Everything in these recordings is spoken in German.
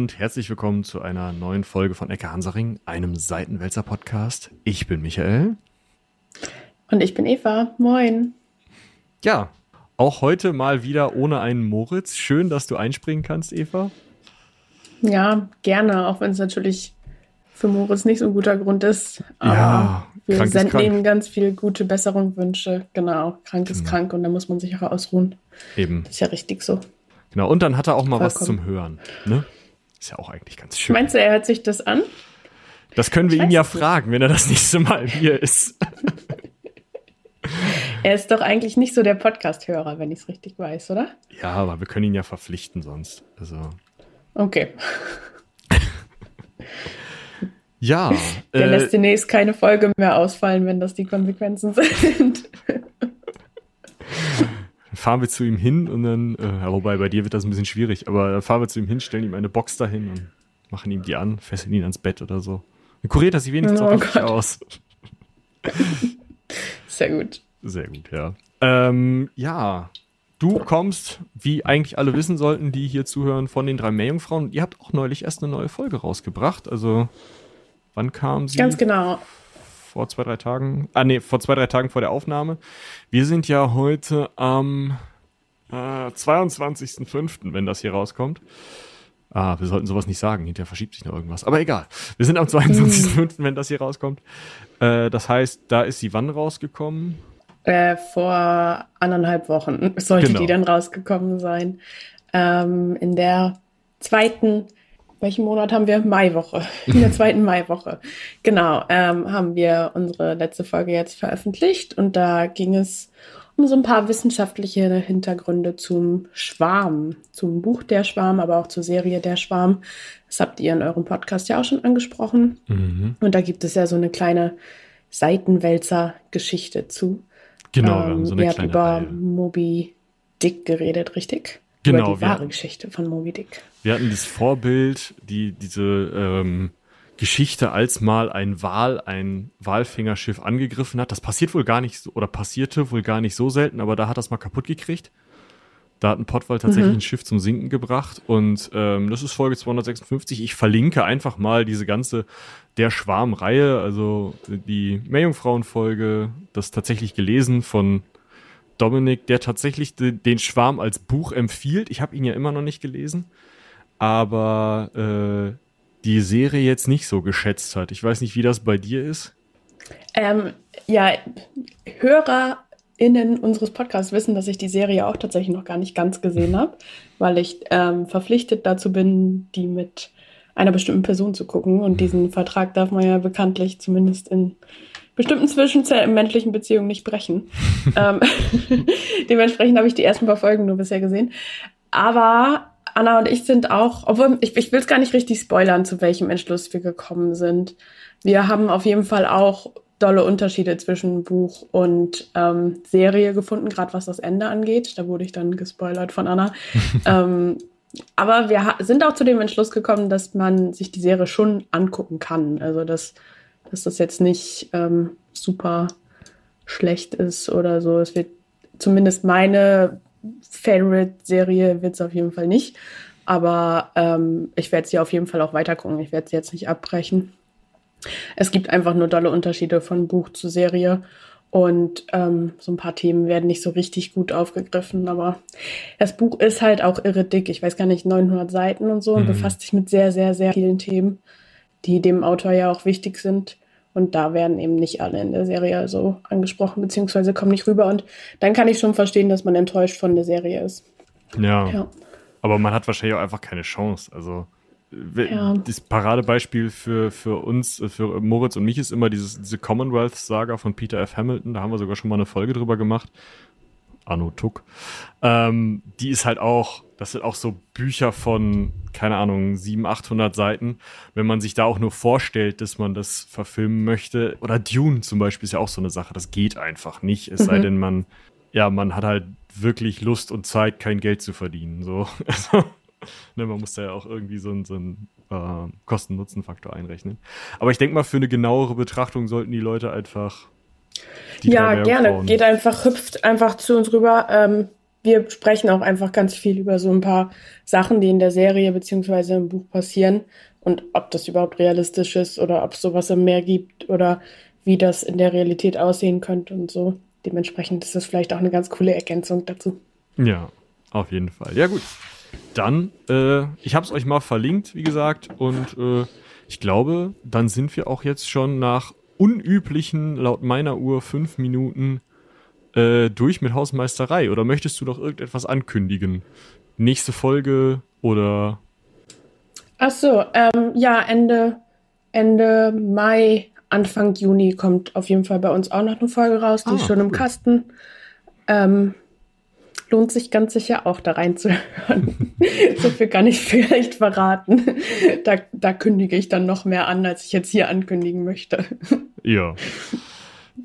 und herzlich willkommen zu einer neuen Folge von Ecke Hansaring, einem Seitenwälzer Podcast. Ich bin Michael. Und ich bin Eva. Moin. Ja, auch heute mal wieder ohne einen Moritz. Schön, dass du einspringen kannst, Eva. Ja, gerne, auch wenn es natürlich für Moritz nicht so ein guter Grund ist. Aber ja, wir senden ihm ganz viele gute Besserungswünsche. Genau, krank ist genau. krank und da muss man sich auch ausruhen. Eben. Das ist ja richtig so. Genau, und dann hat er auch mal Vollkommen. was zum Hören. Ne? Ist ja auch eigentlich ganz schön. Meinst du, er hört sich das an? Das können wir ich ihn ja fragen, wenn er das nächste Mal hier ist. er ist doch eigentlich nicht so der Podcast-Hörer, wenn ich es richtig weiß, oder? Ja, aber wir können ihn ja verpflichten sonst. Also. Okay. ja. Der äh, lässt demnächst keine Folge mehr ausfallen, wenn das die Konsequenzen sind fahren wir zu ihm hin und dann, äh, wobei bei dir wird das ein bisschen schwierig, aber dann fahren wir zu ihm hin, stellen ihm eine Box dahin und machen ihm die an, fesseln ihn ans Bett oder so. Dann kuriert er sich wenigstens oh auch richtig aus. Sehr gut. Sehr gut, ja. Ähm, ja, du kommst, wie eigentlich alle wissen sollten, die hier zuhören, von den drei Meerjungfrauen. Ihr habt auch neulich erst eine neue Folge rausgebracht. Also, wann kam sie? Ganz genau vor zwei, drei Tagen. Ah, nee, vor zwei, drei Tagen vor der Aufnahme. Wir sind ja heute am äh, 22.05., wenn das hier rauskommt. Ah, wir sollten sowas nicht sagen, hinterher verschiebt sich noch irgendwas. Aber egal. Wir sind am 22.05., wenn das hier rauskommt. Äh, das heißt, da ist sie wann rausgekommen? Äh, vor anderthalb Wochen sollte genau. die dann rausgekommen sein. Ähm, in der zweiten welchen Monat haben wir? Maiwoche. In der zweiten Maiwoche. Genau, ähm, haben wir unsere letzte Folge jetzt veröffentlicht und da ging es um so ein paar wissenschaftliche Hintergründe zum Schwarm, zum Buch Der Schwarm, aber auch zur Serie Der Schwarm. Das habt ihr in eurem Podcast ja auch schon angesprochen. Mhm. Und da gibt es ja so eine kleine Seitenwälzer-Geschichte zu. Genau, ähm, so eine ihr habt über Reihe. Moby Dick geredet, richtig? Genau. Über die wahre Geschichte von Moby Dick. Wir hatten das Vorbild, die, diese ähm, Geschichte, als mal ein Wal ein Walfängerschiff angegriffen hat. Das passiert wohl gar nicht so, oder passierte wohl gar nicht so selten, aber da hat das mal kaputt gekriegt. Da hat ein Pottwal tatsächlich mhm. ein Schiff zum Sinken gebracht und ähm, das ist Folge 256. Ich verlinke einfach mal diese ganze Der Schwarm-Reihe, also die Meerjungfrauen-Folge, das tatsächlich gelesen von Dominik, der tatsächlich den Schwarm als Buch empfiehlt. Ich habe ihn ja immer noch nicht gelesen aber äh, die Serie jetzt nicht so geschätzt hat. Ich weiß nicht, wie das bei dir ist. Ähm, ja, HörerInnen unseres Podcasts wissen, dass ich die Serie auch tatsächlich noch gar nicht ganz gesehen habe, weil ich ähm, verpflichtet dazu bin, die mit einer bestimmten Person zu gucken. Und diesen Vertrag darf man ja bekanntlich zumindest in bestimmten zwischenmenschlichen Beziehungen nicht brechen. ähm, dementsprechend habe ich die ersten paar Folgen nur bisher gesehen. Aber Anna und ich sind auch, obwohl ich, ich will es gar nicht richtig spoilern, zu welchem Entschluss wir gekommen sind. Wir haben auf jeden Fall auch dolle Unterschiede zwischen Buch und ähm, Serie gefunden, gerade was das Ende angeht. Da wurde ich dann gespoilert von Anna. ähm, aber wir sind auch zu dem Entschluss gekommen, dass man sich die Serie schon angucken kann. Also dass, dass das jetzt nicht ähm, super schlecht ist oder so. Es wird zumindest meine Favorite-Serie wird es auf jeden Fall nicht. Aber ähm, ich werde sie auf jeden Fall auch weiter gucken. Ich werde sie jetzt nicht abbrechen. Es gibt einfach nur dolle Unterschiede von Buch zu Serie. Und ähm, so ein paar Themen werden nicht so richtig gut aufgegriffen. Aber das Buch ist halt auch irre dick. Ich weiß gar nicht, 900 Seiten und so. Und mhm. befasst sich mit sehr, sehr, sehr vielen Themen, die dem Autor ja auch wichtig sind. Und da werden eben nicht alle in der Serie so angesprochen, beziehungsweise kommen nicht rüber. Und dann kann ich schon verstehen, dass man enttäuscht von der Serie ist. Ja. ja. Aber man hat wahrscheinlich auch einfach keine Chance. Also ja. das Paradebeispiel für, für uns, für Moritz und mich ist immer dieses, diese Commonwealth-Saga von Peter F. Hamilton. Da haben wir sogar schon mal eine Folge drüber gemacht. Anno Tuck. Ähm, die ist halt auch, das sind auch so Bücher von, keine Ahnung, 700, 800 Seiten. Wenn man sich da auch nur vorstellt, dass man das verfilmen möchte, oder Dune zum Beispiel ist ja auch so eine Sache, das geht einfach nicht, es mhm. sei denn, man, ja, man hat halt wirklich Lust und Zeit, kein Geld zu verdienen. So. Also, ne, man muss da ja auch irgendwie so, so einen äh, Kosten-Nutzen-Faktor einrechnen. Aber ich denke mal, für eine genauere Betrachtung sollten die Leute einfach ja, gerne. Geht einfach, hüpft einfach zu uns rüber. Ähm, wir sprechen auch einfach ganz viel über so ein paar Sachen, die in der Serie beziehungsweise im Buch passieren und ob das überhaupt realistisch ist oder ob es sowas im Meer gibt oder wie das in der Realität aussehen könnte und so. Dementsprechend ist das vielleicht auch eine ganz coole Ergänzung dazu. Ja, auf jeden Fall. Ja gut, dann, äh, ich habe es euch mal verlinkt, wie gesagt, und äh, ich glaube, dann sind wir auch jetzt schon nach unüblichen, laut meiner Uhr, fünf Minuten äh, durch mit Hausmeisterei. Oder möchtest du noch irgendetwas ankündigen? Nächste Folge oder? Ach so, ähm, ja, Ende, Ende Mai, Anfang Juni kommt auf jeden Fall bei uns auch noch eine Folge raus, die ah, ist schon cool. im Kasten. Ähm, lohnt sich ganz sicher auch da reinzuhören. so viel kann ich vielleicht verraten. Da, da kündige ich dann noch mehr an, als ich jetzt hier ankündigen möchte. Ja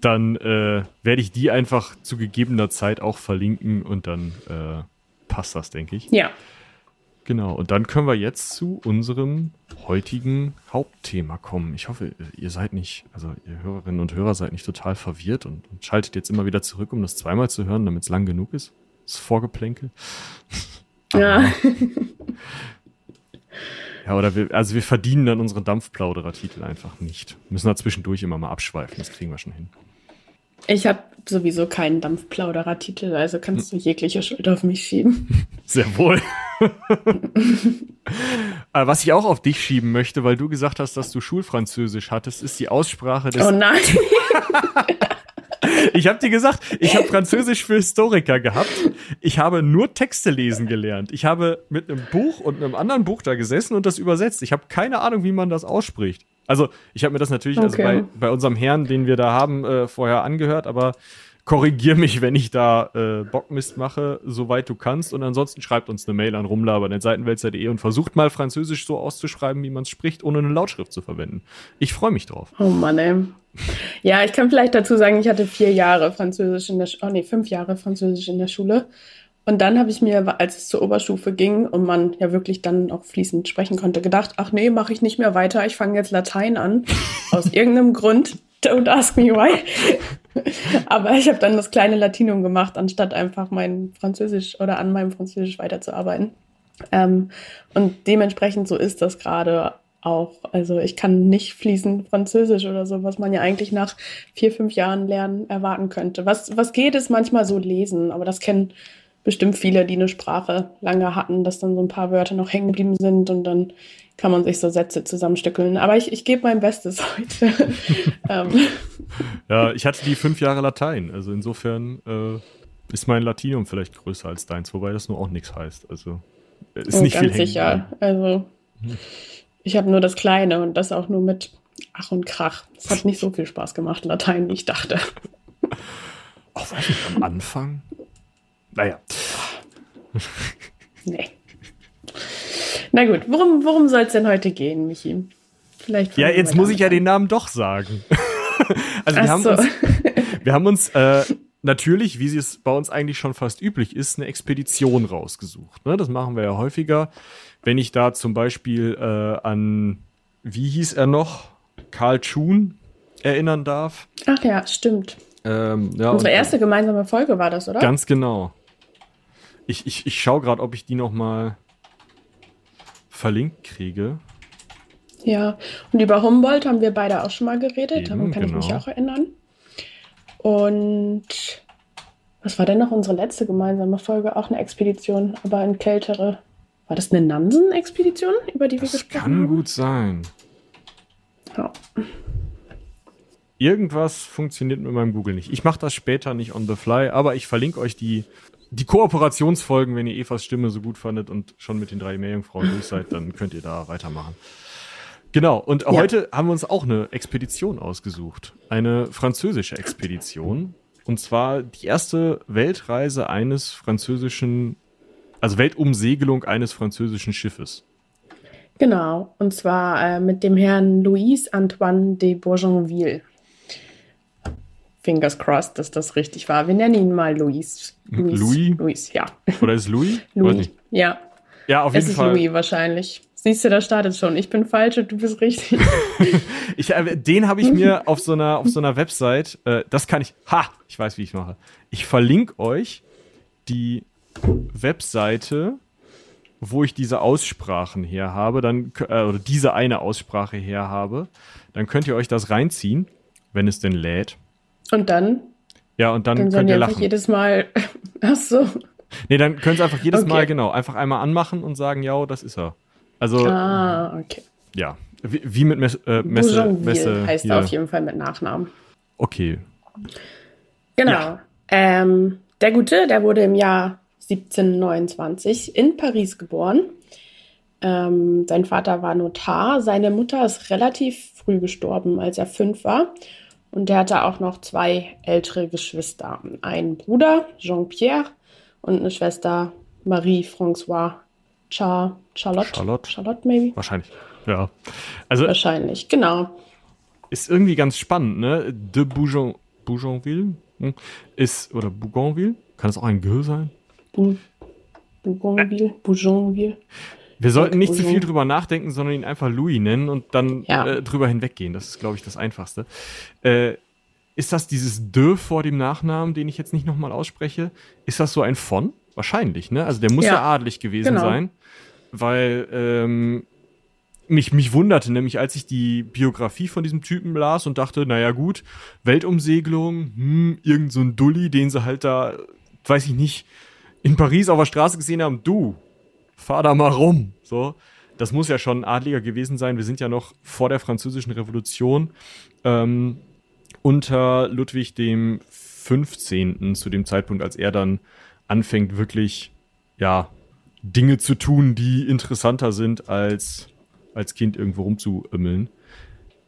dann äh, werde ich die einfach zu gegebener Zeit auch verlinken und dann äh, passt das, denke ich. Ja. Genau, und dann können wir jetzt zu unserem heutigen Hauptthema kommen. Ich hoffe, ihr seid nicht, also ihr Hörerinnen und Hörer seid nicht total verwirrt und, und schaltet jetzt immer wieder zurück, um das zweimal zu hören, damit es lang genug ist. Das Vorgeplänkel. Ja. Ja, oder wir, also wir verdienen dann unsere Dampfplauderer-Titel einfach nicht. Müssen da zwischendurch immer mal abschweifen, das kriegen wir schon hin. Ich habe sowieso keinen Dampfplauderer-Titel, also kannst du jegliche Schuld auf mich schieben. Sehr wohl. Was ich auch auf dich schieben möchte, weil du gesagt hast, dass du Schulfranzösisch hattest, ist die Aussprache des. Oh nein! Ich habe dir gesagt, ich habe Französisch für Historiker gehabt. Ich habe nur Texte lesen gelernt. Ich habe mit einem Buch und einem anderen Buch da gesessen und das übersetzt. Ich habe keine Ahnung, wie man das ausspricht. Also, ich habe mir das natürlich okay. also bei, bei unserem Herrn, den wir da haben, äh, vorher angehört, aber korrigier mich, wenn ich da äh, Bockmist mache, soweit du kannst. Und ansonsten schreibt uns eine Mail an rumlabern.seitenwälzer.de und versucht mal Französisch so auszuschreiben, wie man es spricht, ohne eine Lautschrift zu verwenden. Ich freue mich drauf. Oh Mann, ey. Ja, ich kann vielleicht dazu sagen, ich hatte vier Jahre Französisch in der Schule, oh nee, fünf Jahre Französisch in der Schule. Und dann habe ich mir, als es zur Oberstufe ging und man ja wirklich dann auch fließend sprechen konnte, gedacht, ach nee, mache ich nicht mehr weiter, ich fange jetzt Latein an. Aus irgendeinem Grund. Don't ask me why. Aber ich habe dann das kleine Latinum gemacht, anstatt einfach mein Französisch oder an meinem Französisch weiterzuarbeiten. Ähm, und dementsprechend so ist das gerade auch. Also ich kann nicht fließend Französisch oder so, was man ja eigentlich nach vier, fünf Jahren lernen erwarten könnte. Was, was geht, ist manchmal so lesen, aber das kennen bestimmt viele, die eine Sprache lange hatten, dass dann so ein paar Wörter noch hängen geblieben sind und dann kann man sich so Sätze zusammenstückeln. Aber ich, ich gebe mein Bestes heute. Ähm. ja, ich hatte die fünf Jahre Latein, also insofern äh, ist mein Latinum vielleicht größer als deins, wobei das nur auch nichts heißt. Also ist oh, nicht ganz viel sicher. Also ich habe nur das Kleine und das auch nur mit Ach und Krach. Es hat nicht so viel Spaß gemacht, Latein, wie ich dachte. Auch weiß ich, am Anfang naja. nee. Na gut, worum, worum soll es denn heute gehen, Michi? Vielleicht ja, jetzt muss ich ja den Namen doch sagen. also wir haben, so. uns, wir haben uns äh, natürlich, wie es bei uns eigentlich schon fast üblich ist, eine Expedition rausgesucht. Ne? Das machen wir ja häufiger. Wenn ich da zum Beispiel äh, an, wie hieß er noch, Karl Schuhn erinnern darf. Ach ja, stimmt. Ähm, ja, Unsere erste gemeinsame Folge war das, oder? Ganz genau. Ich, ich, ich schaue gerade, ob ich die noch mal verlinkt kriege. Ja, und über Humboldt haben wir beide auch schon mal geredet, daran kann genau. ich mich auch erinnern. Und was war denn noch unsere letzte gemeinsame Folge? Auch eine Expedition, aber in kältere. War das eine Nansen-Expedition, über die wir das gesprochen haben? Kann gut sein. Ja. Irgendwas funktioniert mit meinem Google nicht. Ich mache das später nicht on the fly, aber ich verlinke euch die die Kooperationsfolgen, wenn ihr Evas Stimme so gut fandet und schon mit den drei Meerjungfrauen durch seid, dann könnt ihr da weitermachen. Genau, und ja. heute haben wir uns auch eine Expedition ausgesucht. Eine französische Expedition. Und zwar die erste Weltreise eines französischen, also Weltumsegelung eines französischen Schiffes. Genau, und zwar äh, mit dem Herrn Louis Antoine de Bourgenville. Fingers crossed, dass das richtig war. Wir nennen ihn mal Luis. Luis? Louis? Louis, ja. Oder ist Louis? Louis, ja. Ja, auf jeden es Fall. Es ist Louis wahrscheinlich. Siehst du, da startet schon. Ich bin falsch und du bist richtig. ich, äh, den habe ich mir auf so einer, auf so einer Website, äh, das kann ich, ha, ich weiß, wie ich mache. Ich verlinke euch die Webseite, wo ich diese Aussprachen her habe, dann, äh, oder diese eine Aussprache her habe, dann könnt ihr euch das reinziehen, wenn es denn lädt. Und dann? Ja, und dann, dann könnt ihr lachen. jedes Mal, ach so. Nee, dann können sie einfach jedes okay. Mal, genau, einfach einmal anmachen und sagen, ja, das ist er. Also, ah, okay. Ja, wie, wie mit Mess, äh, Messe. Messe heißt hier. auf jeden Fall mit Nachnamen. Okay. Genau. Ja. Ähm, der Gute, der wurde im Jahr 1729 in Paris geboren. Ähm, sein Vater war Notar. Seine Mutter ist relativ früh gestorben, als er fünf war. Und er hatte auch noch zwei ältere Geschwister. Einen Bruder, Jean-Pierre, und eine Schwester, Marie-François Char Charlotte. Charlotte. Charlotte, maybe? Wahrscheinlich. Ja. Also, Wahrscheinlich, genau. Ist irgendwie ganz spannend, ne? De Bougon, Bougonville hm, ist, oder Bougonville, kann es auch ein G sein? Bou Bougonville, Bougonville. Wir sollten nicht zu viel drüber nachdenken, sondern ihn einfach Louis nennen und dann ja. äh, drüber hinweggehen. Das ist, glaube ich, das Einfachste. Äh, ist das dieses De vor dem Nachnamen, den ich jetzt nicht nochmal ausspreche? Ist das so ein von? Wahrscheinlich, ne? Also der muss ja, ja adelig gewesen genau. sein, weil ähm, mich, mich wunderte nämlich, als ich die Biografie von diesem Typen las und dachte, naja gut, Weltumsegelung, hm, irgend so ein Dulli, den sie halt da, weiß ich nicht, in Paris auf der Straße gesehen haben, du, fahr da mal rum. So, das muss ja schon ein Adliger gewesen sein. Wir sind ja noch vor der französischen Revolution. Ähm, unter Ludwig dem 15. zu dem Zeitpunkt, als er dann anfängt, wirklich, ja, Dinge zu tun, die interessanter sind als als Kind irgendwo rumzuümmeln.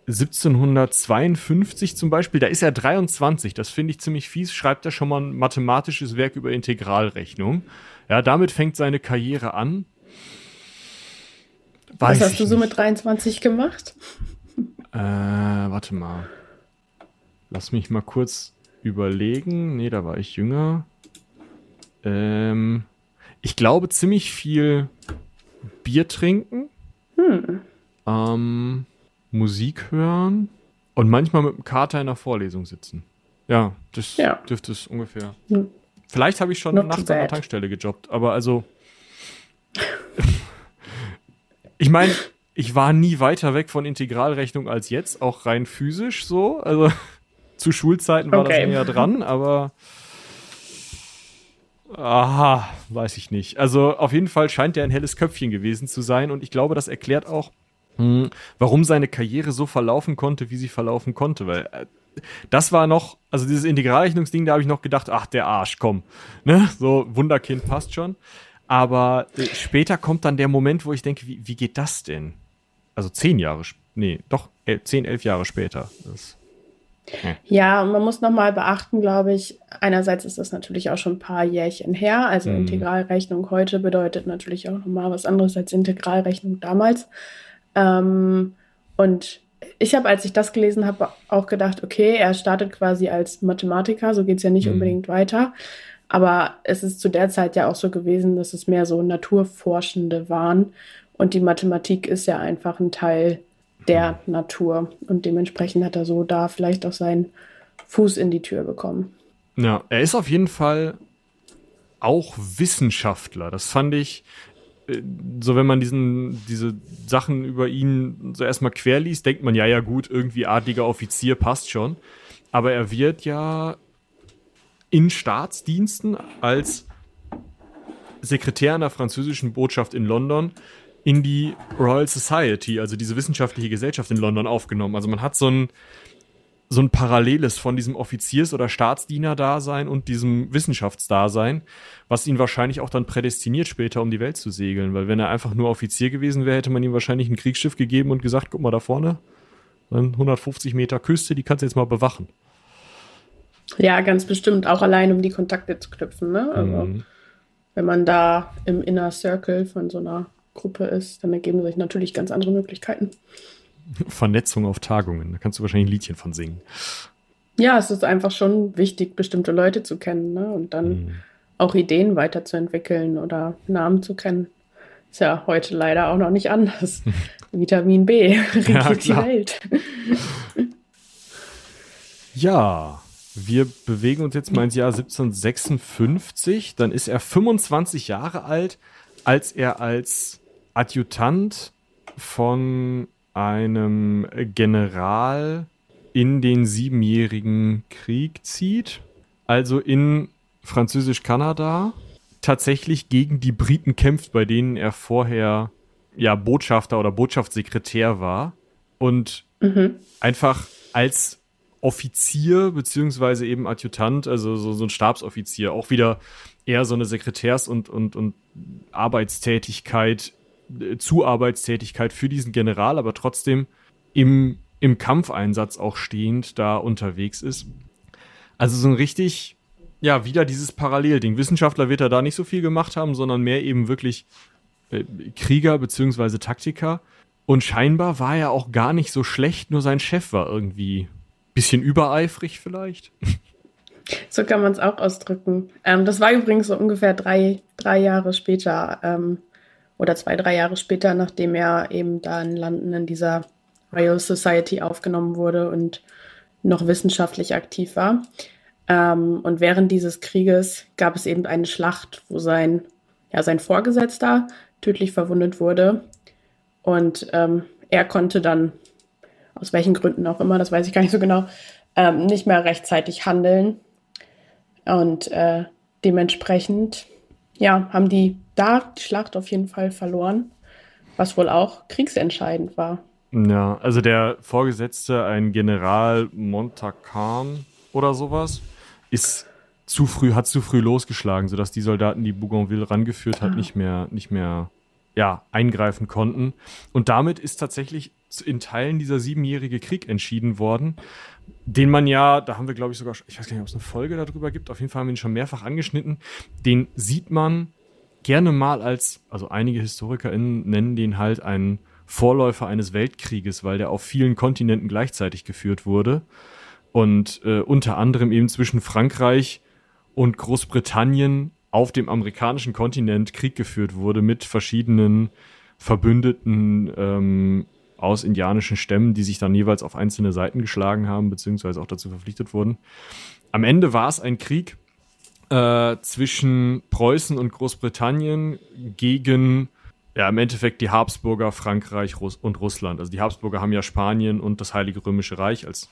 1752 zum Beispiel, da ist er 23, das finde ich ziemlich fies, schreibt er schon mal ein mathematisches Werk über Integralrechnung. Ja, damit fängt seine Karriere an. Weiß Was hast du so mit 23 gemacht? Äh, warte mal. Lass mich mal kurz überlegen. Nee, da war ich jünger. Ähm, ich glaube ziemlich viel Bier trinken. Hm. Ähm, Musik hören und manchmal mit dem Kater in der Vorlesung sitzen. Ja, das ja. dürfte es ungefähr. Hm. Vielleicht habe ich schon Not nachts an der Tankstelle gejobbt, aber also. ich meine, ich war nie weiter weg von Integralrechnung als jetzt, auch rein physisch so. Also zu Schulzeiten war okay. das näher dran, aber Aha, weiß ich nicht. Also auf jeden Fall scheint er ein helles Köpfchen gewesen zu sein und ich glaube, das erklärt auch, hm, warum seine Karriere so verlaufen konnte, wie sie verlaufen konnte, weil äh, das war noch, also dieses Integralrechnungsding, da habe ich noch gedacht, ach der Arsch, komm, ne, so Wunderkind passt schon. Aber äh, später kommt dann der Moment, wo ich denke, wie, wie geht das denn? Also zehn Jahre, nee, doch el zehn, elf Jahre später. Das ja, und man muss nochmal beachten, glaube ich, einerseits ist das natürlich auch schon ein paar Jährchen her. Also mhm. Integralrechnung heute bedeutet natürlich auch nochmal was anderes als Integralrechnung damals. Ähm, und ich habe, als ich das gelesen habe, auch gedacht, okay, er startet quasi als Mathematiker, so geht es ja nicht mhm. unbedingt weiter. Aber es ist zu der Zeit ja auch so gewesen, dass es mehr so Naturforschende waren. Und die Mathematik ist ja einfach ein Teil der Natur. Und dementsprechend hat er so da vielleicht auch seinen Fuß in die Tür bekommen. Ja, er ist auf jeden Fall auch Wissenschaftler. Das fand ich, so wenn man diesen, diese Sachen über ihn so erstmal querliest, denkt man, ja, ja, gut, irgendwie adliger Offizier passt schon. Aber er wird ja in Staatsdiensten als Sekretär in der französischen Botschaft in London in die Royal Society, also diese wissenschaftliche Gesellschaft in London aufgenommen. Also man hat so ein, so ein Paralleles von diesem Offiziers- oder Staatsdiener-Dasein und diesem Wissenschaftsdasein, was ihn wahrscheinlich auch dann prädestiniert, später um die Welt zu segeln. Weil wenn er einfach nur Offizier gewesen wäre, hätte man ihm wahrscheinlich ein Kriegsschiff gegeben und gesagt, guck mal da vorne, 150 Meter Küste, die kannst du jetzt mal bewachen. Ja, ganz bestimmt, auch allein um die Kontakte zu knüpfen. Ne? Also, mhm. wenn man da im Inner Circle von so einer Gruppe ist, dann ergeben sich natürlich ganz andere Möglichkeiten. Vernetzung auf Tagungen, da kannst du wahrscheinlich ein Liedchen von singen. Ja, es ist einfach schon wichtig, bestimmte Leute zu kennen ne? und dann mhm. auch Ideen weiterzuentwickeln oder Namen zu kennen. Ist ja heute leider auch noch nicht anders. Vitamin B regiert ja, die Welt. ja, wir bewegen uns jetzt mal ins Jahr 1756. Dann ist er 25 Jahre alt, als er als Adjutant von einem General in den Siebenjährigen Krieg zieht. Also in Französisch-Kanada tatsächlich gegen die Briten kämpft, bei denen er vorher ja Botschafter oder Botschaftssekretär war und mhm. einfach als Offizier beziehungsweise eben Adjutant, also so, so ein Stabsoffizier, auch wieder eher so eine Sekretärs- und, und, und Arbeitstätigkeit, Zuarbeitstätigkeit für diesen General, aber trotzdem im, im Kampfeinsatz auch stehend da unterwegs ist. Also so ein richtig, ja, wieder dieses Parallelding. Wissenschaftler wird er da nicht so viel gemacht haben, sondern mehr eben wirklich äh, Krieger beziehungsweise Taktiker. Und scheinbar war er auch gar nicht so schlecht, nur sein Chef war irgendwie bisschen übereifrig vielleicht. So kann man es auch ausdrücken. Ähm, das war übrigens so ungefähr drei, drei Jahre später ähm, oder zwei, drei Jahre später, nachdem er eben da in London in dieser Royal Society aufgenommen wurde und noch wissenschaftlich aktiv war. Ähm, und während dieses Krieges gab es eben eine Schlacht, wo sein, ja, sein Vorgesetzter tödlich verwundet wurde. Und ähm, er konnte dann aus welchen Gründen auch immer, das weiß ich gar nicht so genau, ähm, nicht mehr rechtzeitig handeln. Und äh, dementsprechend, ja, haben die da die Schlacht auf jeden Fall verloren, was wohl auch kriegsentscheidend war. Ja, also der Vorgesetzte, ein General Montacan oder sowas, ist zu früh, hat zu früh losgeschlagen, sodass die Soldaten, die Bougainville rangeführt hat, ah. nicht mehr, nicht mehr ja, eingreifen konnten. Und damit ist tatsächlich in Teilen dieser siebenjährige Krieg entschieden worden, den man ja, da haben wir glaube ich sogar, ich weiß gar nicht, ob es eine Folge darüber gibt, auf jeden Fall haben wir ihn schon mehrfach angeschnitten, den sieht man gerne mal als, also einige HistorikerInnen nennen den halt einen Vorläufer eines Weltkrieges, weil der auf vielen Kontinenten gleichzeitig geführt wurde und äh, unter anderem eben zwischen Frankreich und Großbritannien auf dem amerikanischen Kontinent Krieg geführt wurde mit verschiedenen Verbündeten ähm, aus indianischen Stämmen, die sich dann jeweils auf einzelne Seiten geschlagen haben, beziehungsweise auch dazu verpflichtet wurden. Am Ende war es ein Krieg äh, zwischen Preußen und Großbritannien gegen ja, im Endeffekt die Habsburger, Frankreich Russ und Russland. Also die Habsburger haben ja Spanien und das Heilige Römische Reich als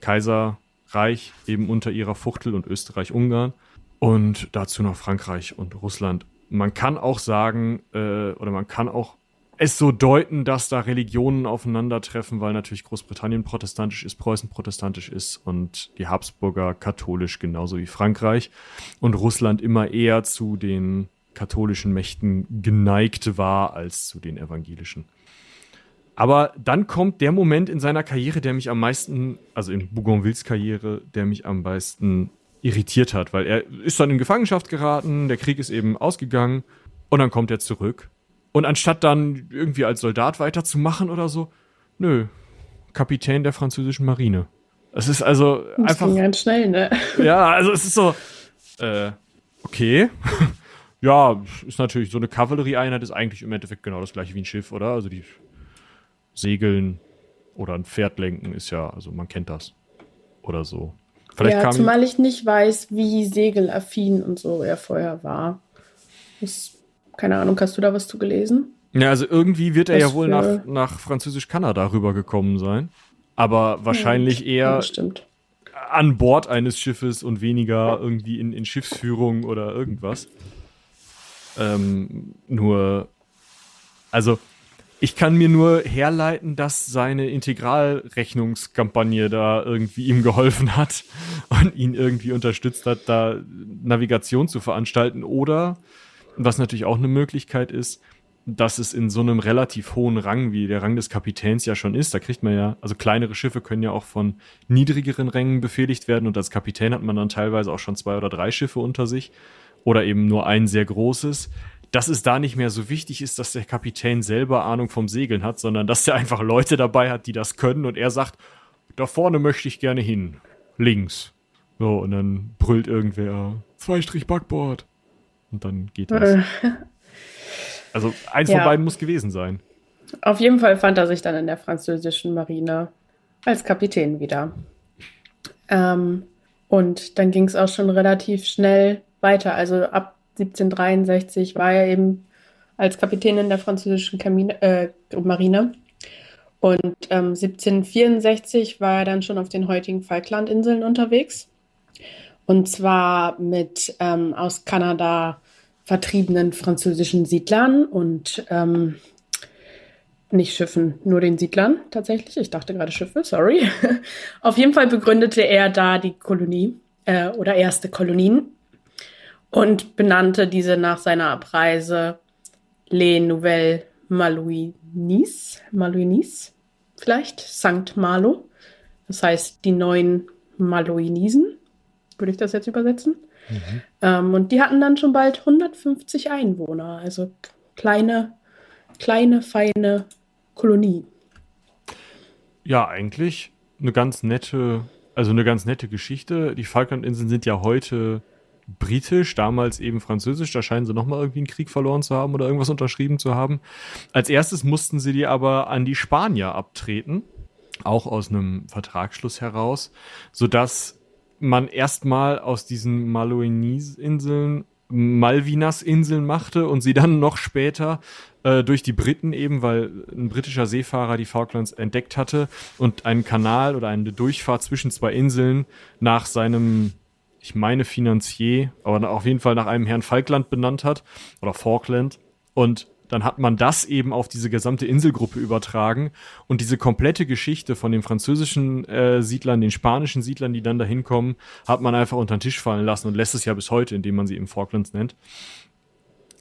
Kaiserreich eben unter ihrer Fuchtel und Österreich-Ungarn und dazu noch Frankreich und Russland. Man kann auch sagen, äh, oder man kann auch es so deuten, dass da Religionen aufeinandertreffen, weil natürlich Großbritannien protestantisch ist, Preußen protestantisch ist und die Habsburger katholisch genauso wie Frankreich und Russland immer eher zu den katholischen Mächten geneigt war als zu den evangelischen. Aber dann kommt der Moment in seiner Karriere, der mich am meisten, also in Bougainvilles Karriere, der mich am meisten irritiert hat, weil er ist dann in Gefangenschaft geraten, der Krieg ist eben ausgegangen und dann kommt er zurück und anstatt dann irgendwie als Soldat weiterzumachen oder so, nö, Kapitän der französischen Marine. Es ist also das einfach. Ging ganz schnell, ne? Ja, also es ist so, äh, okay. ja, ist natürlich so eine Kavallerieeinheit ist eigentlich im Endeffekt genau das gleiche wie ein Schiff, oder? Also die Segeln oder ein Pferd lenken ist ja, also man kennt das. Oder so. Vielleicht ja, zumal ich nicht weiß, wie segelaffin und so er vorher war. Das keine Ahnung, hast du da was zu gelesen? Ja, also irgendwie wird er was ja wohl nach, nach Französisch-Kanada rübergekommen sein. Aber wahrscheinlich ja, eher an Bord eines Schiffes und weniger irgendwie in, in Schiffsführung oder irgendwas. Ähm, nur, also ich kann mir nur herleiten, dass seine Integralrechnungskampagne da irgendwie ihm geholfen hat und ihn irgendwie unterstützt hat, da Navigation zu veranstalten. Oder was natürlich auch eine Möglichkeit ist, dass es in so einem relativ hohen Rang, wie der Rang des Kapitäns ja schon ist, da kriegt man ja, also kleinere Schiffe können ja auch von niedrigeren Rängen befehligt werden und als Kapitän hat man dann teilweise auch schon zwei oder drei Schiffe unter sich oder eben nur ein sehr großes. Dass es da nicht mehr so wichtig ist, dass der Kapitän selber Ahnung vom Segeln hat, sondern dass er einfach Leute dabei hat, die das können und er sagt, da vorne möchte ich gerne hin. Links. So, und dann brüllt irgendwer, zwei Strich Backbord. Und dann geht das. Äh. also eins ja. von beiden muss gewesen sein. Auf jeden Fall fand er sich dann in der französischen Marine als Kapitän wieder. Ähm, Und dann ging es auch schon relativ schnell weiter. Also ab 1763 war er eben als Kapitän in der französischen Kamine, äh, Marine. Und ähm, 1764 war er dann schon auf den heutigen Falklandinseln unterwegs. Und zwar mit ähm, aus Kanada vertriebenen französischen Siedlern und ähm, nicht Schiffen, nur den Siedlern tatsächlich. Ich dachte gerade Schiffe, sorry. Auf jeden Fall begründete er da die Kolonie äh, oder erste Kolonien und benannte diese nach seiner Abreise Les Nouvelles Malouinis, Malouinis vielleicht, St. Malo. Das heißt die neuen Malouinisen, würde ich das jetzt übersetzen. Mhm. Ähm, und die hatten dann schon bald 150 Einwohner, also kleine, kleine, feine Kolonie. Ja, eigentlich eine ganz nette, also eine ganz nette Geschichte. Die Falklandinseln sind ja heute britisch, damals eben französisch. Da scheinen sie nochmal irgendwie einen Krieg verloren zu haben oder irgendwas unterschrieben zu haben. Als erstes mussten sie die aber an die Spanier abtreten, auch aus einem Vertragsschluss heraus, sodass man erstmal aus diesen Malouinis-Inseln Malvinas-Inseln machte und sie dann noch später äh, durch die Briten eben, weil ein britischer Seefahrer die Falklands entdeckt hatte und einen Kanal oder eine Durchfahrt zwischen zwei Inseln nach seinem, ich meine Finanzier, aber auf jeden Fall nach einem Herrn Falkland benannt hat oder Falkland. Und dann hat man das eben auf diese gesamte Inselgruppe übertragen und diese komplette Geschichte von den französischen äh, Siedlern, den spanischen Siedlern, die dann dahin kommen, hat man einfach unter den Tisch fallen lassen und lässt es ja bis heute, indem man sie im Falklands nennt.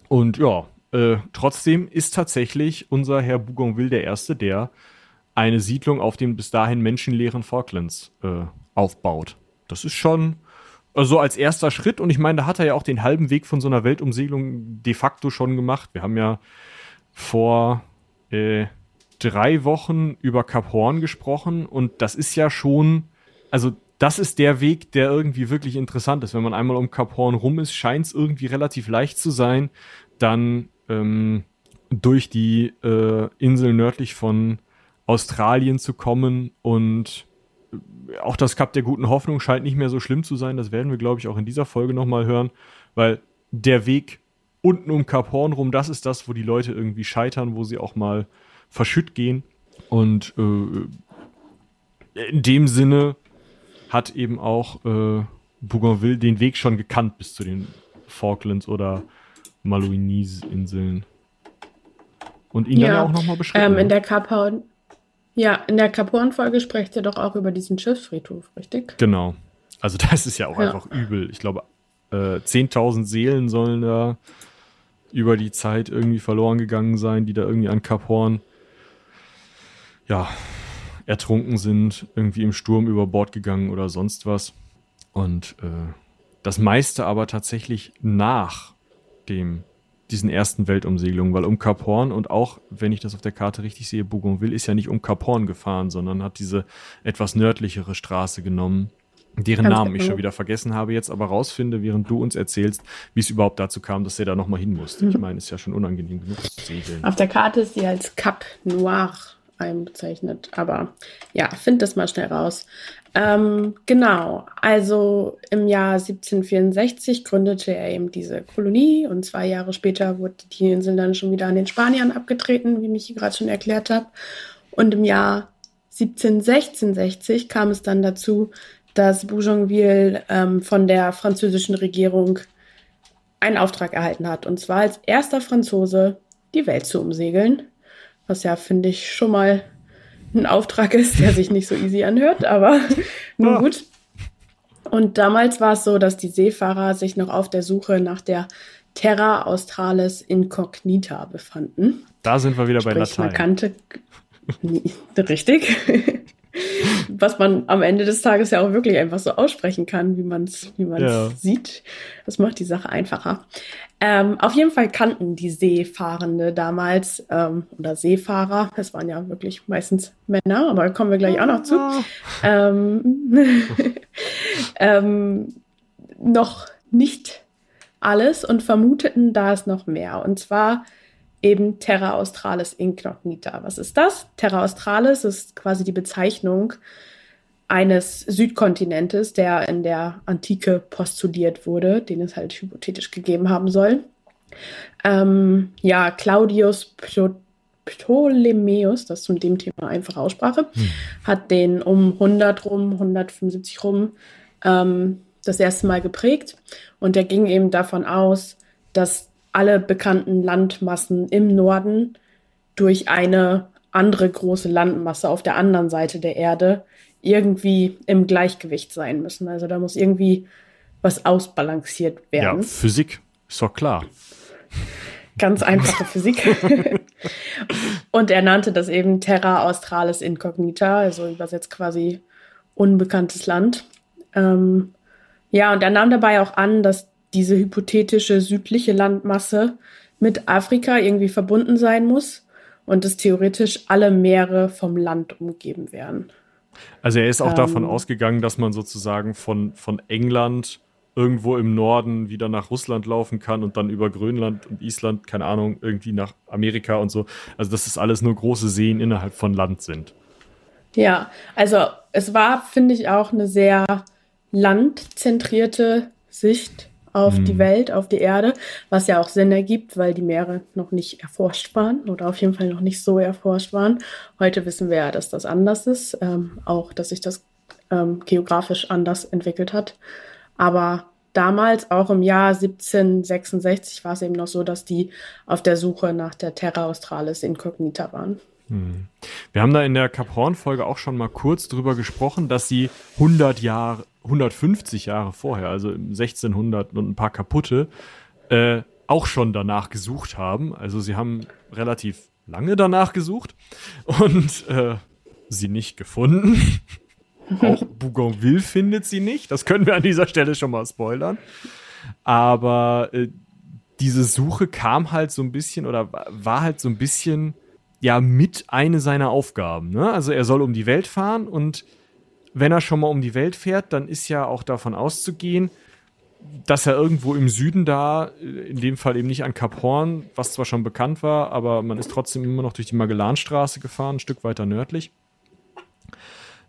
Und ja, äh, trotzdem ist tatsächlich unser Herr Bougainville der Erste, der eine Siedlung auf den bis dahin menschenleeren Falklands äh, aufbaut. Das ist schon also als erster Schritt. Und ich meine, da hat er ja auch den halben Weg von so einer Weltumsegelung de facto schon gemacht. Wir haben ja vor äh, drei Wochen über Cap Horn gesprochen und das ist ja schon, also das ist der Weg, der irgendwie wirklich interessant ist. Wenn man einmal um Cap Horn rum ist, scheint es irgendwie relativ leicht zu sein, dann ähm, durch die äh, Insel nördlich von Australien zu kommen und auch das Cup der guten Hoffnung scheint nicht mehr so schlimm zu sein. Das werden wir, glaube ich, auch in dieser Folge nochmal hören, weil der Weg unten um Cap Horn rum, das ist das, wo die Leute irgendwie scheitern, wo sie auch mal verschütt gehen. Und äh, in dem Sinne hat eben auch äh, Bougainville den Weg schon gekannt bis zu den Falklands oder Malouinese-Inseln. Und ihn ja, dann ja auch nochmal beschrieben. Ähm, in der Cap Horn ja, in der Caporn-Folge sprecht ihr doch auch über diesen Schiffsfriedhof, richtig? Genau. Also das ist ja auch ja. einfach übel. Ich glaube, äh, 10.000 Seelen sollen da über die Zeit irgendwie verloren gegangen sein, die da irgendwie an Cap Horn ja, ertrunken sind, irgendwie im Sturm über Bord gegangen oder sonst was. Und äh, das meiste aber tatsächlich nach dem diesen ersten Weltumsegelungen, weil um Cap Horn und auch, wenn ich das auf der Karte richtig sehe, Bougainville ist ja nicht um Cap Horn gefahren, sondern hat diese etwas nördlichere Straße genommen, deren Ganz Namen ich schon wieder vergessen habe, jetzt aber rausfinde, während du uns erzählst, wie es überhaupt dazu kam, dass er da nochmal hin musste. Ich mhm. meine, ist ja schon unangenehm genug zu segeln. Auf der Karte ist sie als Cap Noir einbezeichnet, aber ja, find das mal schnell raus. Ähm, genau, also im Jahr 1764 gründete er eben diese Kolonie und zwei Jahre später wurde die Insel dann schon wieder an den Spaniern abgetreten, wie Michi gerade schon erklärt hat. Und im Jahr 1766 kam es dann dazu, dass Bougainville ähm, von der französischen Regierung einen Auftrag erhalten hat, und zwar als erster Franzose die Welt zu umsegeln, was ja, finde ich, schon mal ein Auftrag ist, der sich nicht so easy anhört, aber nun ja. gut. Und damals war es so, dass die Seefahrer sich noch auf der Suche nach der Terra Australis Incognita befanden. Da sind wir wieder Sprich, bei Latein. Man kannte, richtig was man am Ende des Tages ja auch wirklich einfach so aussprechen kann, wie man es wie man's ja. sieht. Das macht die Sache einfacher. Ähm, auf jeden Fall kannten die Seefahrende damals ähm, oder Seefahrer, es waren ja wirklich meistens Männer, aber kommen wir gleich auch noch zu, ähm, ähm, noch nicht alles und vermuteten da es noch mehr. Und zwar eben Terra Australis Incognita. Was ist das? Terra Australis ist quasi die Bezeichnung eines Südkontinentes, der in der Antike postuliert wurde, den es halt hypothetisch gegeben haben soll. Ähm, ja, Claudius Ptolemäus, das ist zum dem Thema einfache Aussprache, hm. hat den um 100 rum, 175 rum ähm, das erste Mal geprägt. Und er ging eben davon aus, dass alle bekannten Landmassen im Norden durch eine andere große Landmasse auf der anderen Seite der Erde irgendwie im Gleichgewicht sein müssen. Also da muss irgendwie was ausbalanciert werden. Ja, Physik, ist doch klar. Ganz einfache Physik. und er nannte das eben Terra Australis Incognita, also übersetzt quasi unbekanntes Land. Ähm, ja, und er nahm dabei auch an, dass diese hypothetische südliche Landmasse mit Afrika irgendwie verbunden sein muss und dass theoretisch alle Meere vom Land umgeben werden. Also er ist auch ähm, davon ausgegangen, dass man sozusagen von, von England irgendwo im Norden wieder nach Russland laufen kann und dann über Grönland und Island, keine Ahnung, irgendwie nach Amerika und so. Also dass das alles nur große Seen innerhalb von Land sind. Ja, also es war, finde ich, auch eine sehr landzentrierte Sicht auf mhm. die Welt, auf die Erde, was ja auch Sinn ergibt, weil die Meere noch nicht erforscht waren oder auf jeden Fall noch nicht so erforscht waren. Heute wissen wir ja, dass das anders ist, ähm, auch dass sich das ähm, geografisch anders entwickelt hat. Aber damals, auch im Jahr 1766, war es eben noch so, dass die auf der Suche nach der Terra Australis Incognita waren. Hm. Wir haben da in der Cap Horn-Folge auch schon mal kurz drüber gesprochen, dass sie 100 Jahre, 150 Jahre vorher, also 1600 und ein paar kaputte, äh, auch schon danach gesucht haben. Also sie haben relativ lange danach gesucht und äh, sie nicht gefunden. Auch Bougainville findet sie nicht. Das können wir an dieser Stelle schon mal spoilern. Aber äh, diese Suche kam halt so ein bisschen oder war halt so ein bisschen ja mit eine seiner Aufgaben. Ne? Also er soll um die Welt fahren und wenn er schon mal um die Welt fährt, dann ist ja auch davon auszugehen, dass er irgendwo im Süden da, äh, in dem Fall eben nicht an Kap Horn, was zwar schon bekannt war, aber man ist trotzdem immer noch durch die Magellanstraße gefahren, ein Stück weiter nördlich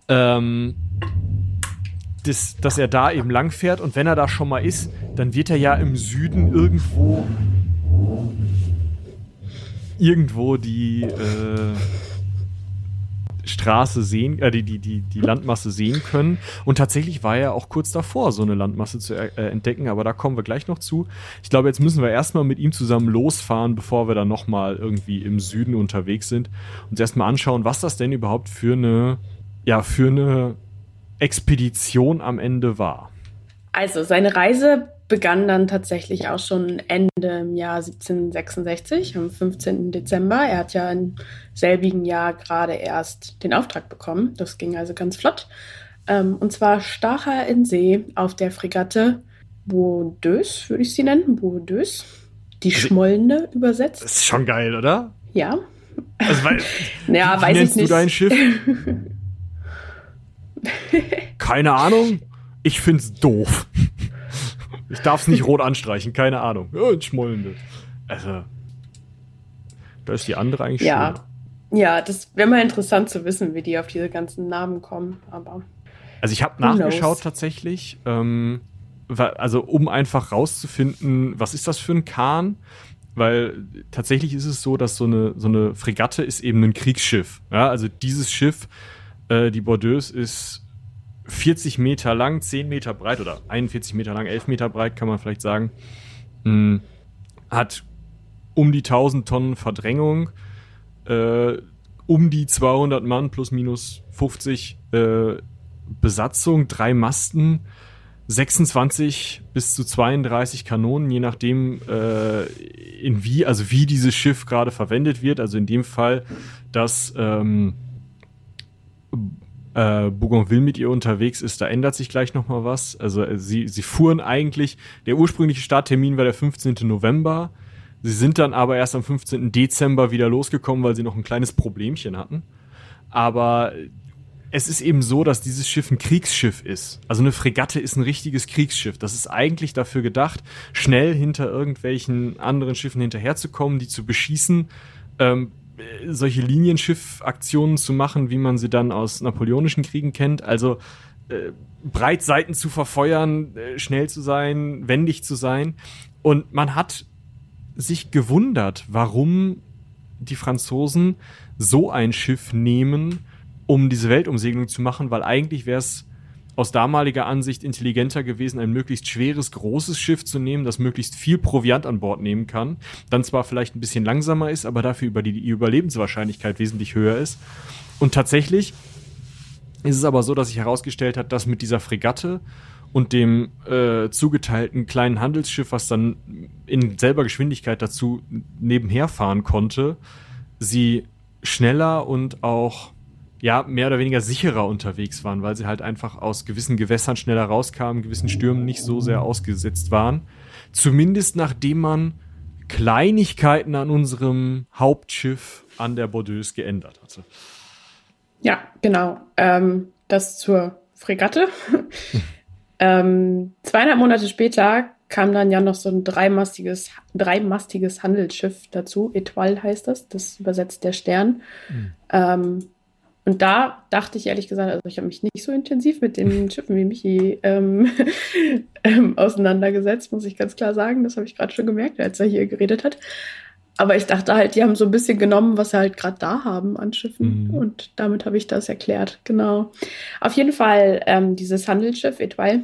ähm, das, dass er da eben lang fährt und wenn er da schon mal ist, dann wird er ja im Süden irgendwo irgendwo die äh, Straße sehen, äh, die, die, die, die Landmasse sehen können. Und tatsächlich war er auch kurz davor, so eine Landmasse zu äh, entdecken, aber da kommen wir gleich noch zu. Ich glaube, jetzt müssen wir erstmal mit ihm zusammen losfahren, bevor wir dann nochmal irgendwie im Süden unterwegs sind. Uns erstmal anschauen, was das denn überhaupt für eine ja für eine Expedition am Ende war? Also seine Reise begann dann tatsächlich auch schon Ende im Jahr 1766, am 15. Dezember. Er hat ja im selbigen Jahr gerade erst den Auftrag bekommen. Das ging also ganz flott. Ähm, und zwar stach er in See auf der Fregatte Boudeuse, würde ich sie nennen, Boudeuse. Die also, Schmollende übersetzt. Das ist schon geil, oder? Ja. Also, weil, ja, wie, weiß nennst ich nicht. du dein Schiff? Keine Ahnung. Ich find's doof. Ich darf es nicht rot anstreichen, keine Ahnung. Ja, schmollende. Also, da ist die andere eigentlich ja. Schöner. Ja, das wäre mal interessant zu wissen, wie die auf diese ganzen Namen kommen, aber. Also ich habe nachgeschaut tatsächlich, ähm, also um einfach rauszufinden, was ist das für ein Kahn? Weil tatsächlich ist es so, dass so eine, so eine Fregatte ist eben ein Kriegsschiff. Ja, also dieses Schiff äh, die Bordeaux ist 40 Meter lang, 10 Meter breit oder 41 Meter lang, 11 Meter breit, kann man vielleicht sagen. Hm, hat um die 1000 Tonnen Verdrängung, äh, um die 200 Mann plus minus 50 äh, Besatzung, drei Masten, 26 bis zu 32 Kanonen, je nachdem, äh, in wie, also wie dieses Schiff gerade verwendet wird. Also in dem Fall, dass ähm, äh, Bougainville mit ihr unterwegs ist, da ändert sich gleich nochmal was. Also äh, sie, sie fuhren eigentlich, der ursprüngliche Starttermin war der 15. November. Sie sind dann aber erst am 15. Dezember wieder losgekommen, weil sie noch ein kleines Problemchen hatten. Aber es ist eben so, dass dieses Schiff ein Kriegsschiff ist. Also eine Fregatte ist ein richtiges Kriegsschiff. Das ist eigentlich dafür gedacht, schnell hinter irgendwelchen anderen Schiffen hinterherzukommen, die zu beschießen, ähm, solche Linienschiff-Aktionen zu machen, wie man sie dann aus napoleonischen Kriegen kennt. Also äh, Breitseiten zu verfeuern, äh, schnell zu sein, wendig zu sein. Und man hat sich gewundert, warum die Franzosen so ein Schiff nehmen, um diese Weltumsegelung zu machen, weil eigentlich wäre es aus damaliger Ansicht intelligenter gewesen, ein möglichst schweres, großes Schiff zu nehmen, das möglichst viel Proviant an Bord nehmen kann. Dann zwar vielleicht ein bisschen langsamer ist, aber dafür über die Überlebenswahrscheinlichkeit wesentlich höher ist. Und tatsächlich ist es aber so, dass sich herausgestellt hat, dass mit dieser Fregatte und dem äh, zugeteilten kleinen Handelsschiff, was dann in selber Geschwindigkeit dazu nebenher fahren konnte, sie schneller und auch ja, mehr oder weniger sicherer unterwegs waren, weil sie halt einfach aus gewissen Gewässern schneller rauskamen, gewissen Stürmen nicht so sehr ausgesetzt waren. Zumindest nachdem man Kleinigkeiten an unserem Hauptschiff an der Bordeaux geändert hatte. Ja, genau. Ähm, das zur Fregatte. ähm, zweieinhalb Monate später kam dann ja noch so ein dreimastiges, dreimastiges Handelsschiff dazu. Etoile heißt das. Das übersetzt der Stern. Mhm. Ähm, und da dachte ich ehrlich gesagt, also ich habe mich nicht so intensiv mit den Schiffen wie Michi ähm, ähm, auseinandergesetzt, muss ich ganz klar sagen. Das habe ich gerade schon gemerkt, als er hier geredet hat. Aber ich dachte halt, die haben so ein bisschen genommen, was sie halt gerade da haben an Schiffen. Mhm. Und damit habe ich das erklärt. Genau. Auf jeden Fall, ähm, dieses Handelsschiff Etoile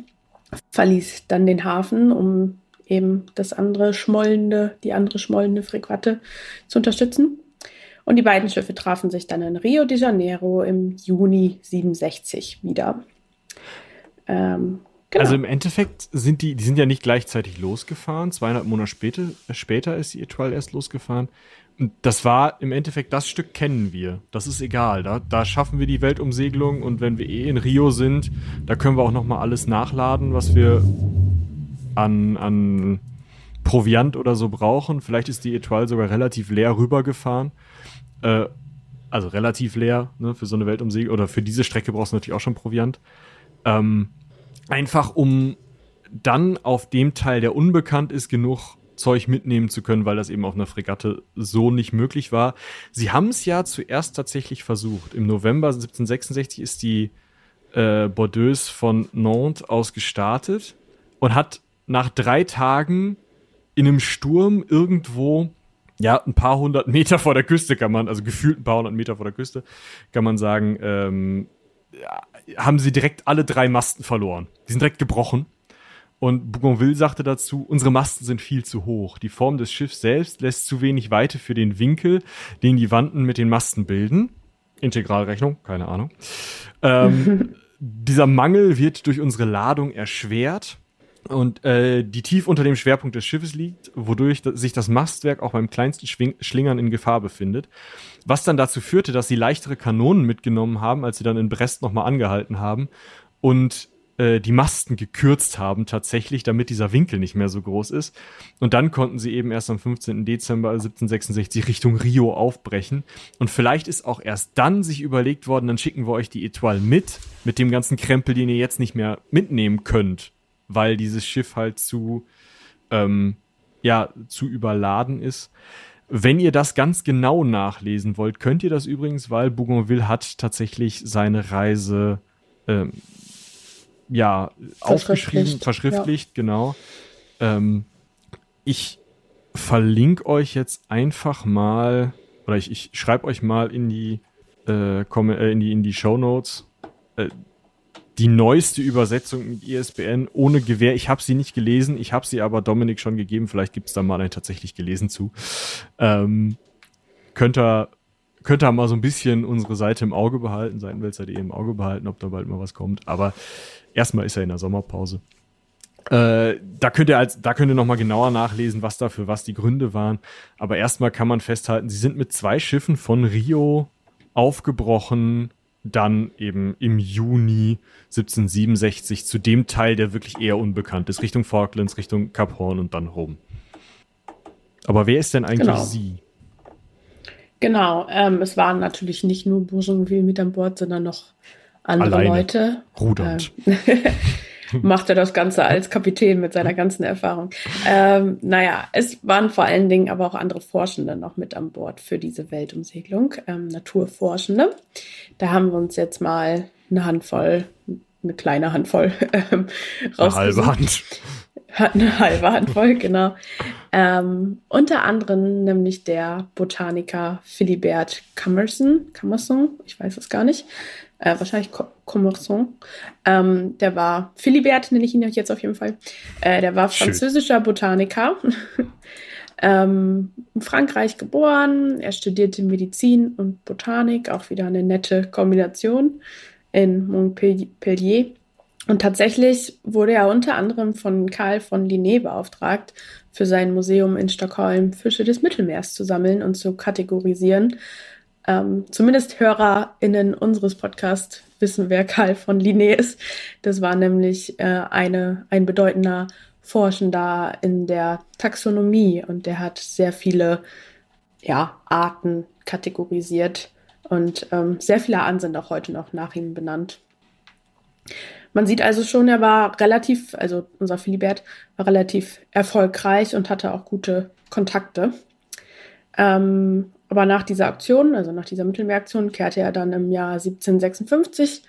verließ dann den Hafen, um eben das andere schmollende, die andere schmollende Fregatte zu unterstützen. Und die beiden Schiffe trafen sich dann in Rio de Janeiro im Juni 67 wieder. Ähm, genau. Also im Endeffekt sind die, die sind ja nicht gleichzeitig losgefahren. Zweieinhalb Monate später, später ist die Etoile erst losgefahren. Und das war im Endeffekt, das Stück kennen wir. Das ist egal. Da, da schaffen wir die Weltumsegelung und wenn wir eh in Rio sind, da können wir auch nochmal alles nachladen, was wir an, an Proviant oder so brauchen. Vielleicht ist die Etoile sogar relativ leer rübergefahren. Äh, also relativ leer, ne, für so eine Weltumsegelung. Oder für diese Strecke brauchst du natürlich auch schon Proviant. Ähm, einfach um dann auf dem Teil, der unbekannt ist, genug Zeug mitnehmen zu können, weil das eben auf einer Fregatte so nicht möglich war. Sie haben es ja zuerst tatsächlich versucht. Im November 1766 ist die äh, Bordeaux von Nantes aus gestartet und hat nach drei Tagen in einem Sturm irgendwo ja, ein paar hundert Meter vor der Küste kann man, also gefühlt ein paar hundert Meter vor der Küste, kann man sagen, ähm, ja, haben sie direkt alle drei Masten verloren. Die sind direkt gebrochen. Und Bougainville sagte dazu, unsere Masten sind viel zu hoch. Die Form des Schiffs selbst lässt zu wenig Weite für den Winkel, den die Wanden mit den Masten bilden. Integralrechnung, keine Ahnung. Ähm, dieser Mangel wird durch unsere Ladung erschwert und äh, die tief unter dem Schwerpunkt des Schiffes liegt, wodurch sich das Mastwerk auch beim kleinsten Schwing Schlingern in Gefahr befindet. Was dann dazu führte, dass sie leichtere Kanonen mitgenommen haben, als sie dann in Brest nochmal angehalten haben und äh, die Masten gekürzt haben tatsächlich, damit dieser Winkel nicht mehr so groß ist. Und dann konnten sie eben erst am 15. Dezember 1766 Richtung Rio aufbrechen. Und vielleicht ist auch erst dann sich überlegt worden, dann schicken wir euch die Etoile mit, mit dem ganzen Krempel, den ihr jetzt nicht mehr mitnehmen könnt weil dieses Schiff halt zu, ähm, ja, zu überladen ist. Wenn ihr das ganz genau nachlesen wollt, könnt ihr das übrigens, weil Bougainville hat tatsächlich seine Reise ähm, ja aufgeschrieben, verschriftlicht, ja. genau. Ähm, ich verlinke euch jetzt einfach mal, oder ich, ich schreibe euch mal in die, äh, äh, in die, in die Show Notes äh, die neueste Übersetzung mit ISBN ohne Gewähr. Ich habe sie nicht gelesen, ich habe sie aber Dominik schon gegeben. Vielleicht gibt es da mal einen tatsächlich gelesen zu. Ähm, könnt ihr könnt ihr mal so ein bisschen unsere Seite im Auge behalten, Seitenwälzer.de im Auge behalten, ob da bald mal was kommt. Aber erstmal ist er in der Sommerpause. Äh, da könnt ihr als, da könnt ihr noch mal genauer nachlesen, was da für was die Gründe waren. Aber erstmal kann man festhalten, sie sind mit zwei Schiffen von Rio aufgebrochen dann eben im Juni 1767 zu dem Teil, der wirklich eher unbekannt ist, Richtung Falklands, Richtung Cap Horn und dann Rom. Aber wer ist denn eigentlich genau. sie? Genau, ähm, es waren natürlich nicht nur Bougainville mit an Bord, sondern noch andere Alleine. Leute. Rudernd. Ähm, macht er das Ganze als Kapitän mit seiner ganzen Erfahrung. Ähm, naja, es waren vor allen Dingen aber auch andere Forschende noch mit an Bord für diese Weltumsegelung, ähm, Naturforschende. Da haben wir uns jetzt mal eine Handvoll, eine kleine Handvoll ähm, Eine halbe Hand. Hat eine halbe Handvoll, genau. Ähm, unter anderem nämlich der Botaniker Philibert Commerson, Commerson, ich weiß es gar nicht, äh, wahrscheinlich Commerson. Ähm, der war, Philibert nenne ich ihn jetzt auf jeden Fall. Äh, der war französischer Schön. Botaniker. ähm, in Frankreich geboren. Er studierte Medizin und Botanik, auch wieder eine nette Kombination in Montpellier. Und tatsächlich wurde er unter anderem von Karl von Linné beauftragt, für sein Museum in Stockholm Fische des Mittelmeers zu sammeln und zu kategorisieren. Ähm, zumindest HörerInnen unseres Podcasts wissen, wer Karl von Linné ist. Das war nämlich äh, eine, ein bedeutender Forschender in der Taxonomie und der hat sehr viele ja, Arten kategorisiert und ähm, sehr viele Arten sind auch heute noch nach ihm benannt. Man sieht also schon, er war relativ, also unser Philibert war relativ erfolgreich und hatte auch gute Kontakte. Ähm, aber nach dieser Aktion, also nach dieser Mittelmeeraktion, kehrte er dann im Jahr 1756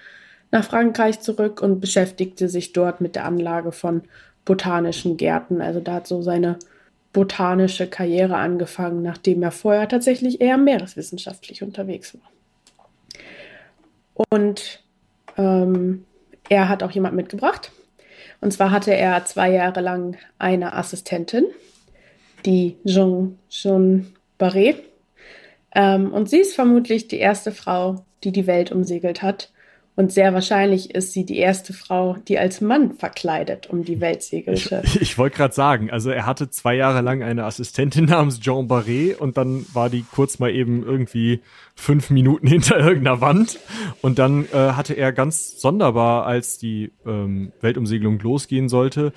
nach Frankreich zurück und beschäftigte sich dort mit der Anlage von botanischen Gärten. Also da hat so seine botanische Karriere angefangen, nachdem er vorher tatsächlich eher meereswissenschaftlich unterwegs war. Und ähm, er hat auch jemand mitgebracht. Und zwar hatte er zwei Jahre lang eine Assistentin, die Jean, Jean Barret. Ähm, und sie ist vermutlich die erste Frau, die die Welt umsegelt hat. Und sehr wahrscheinlich ist sie die erste Frau, die als Mann verkleidet um die Welt segelte. Ich, ich wollte gerade sagen, also er hatte zwei Jahre lang eine Assistentin namens Jean Barret und dann war die kurz mal eben irgendwie fünf Minuten hinter irgendeiner Wand. Und dann äh, hatte er ganz sonderbar, als die ähm, Weltumsegelung losgehen sollte,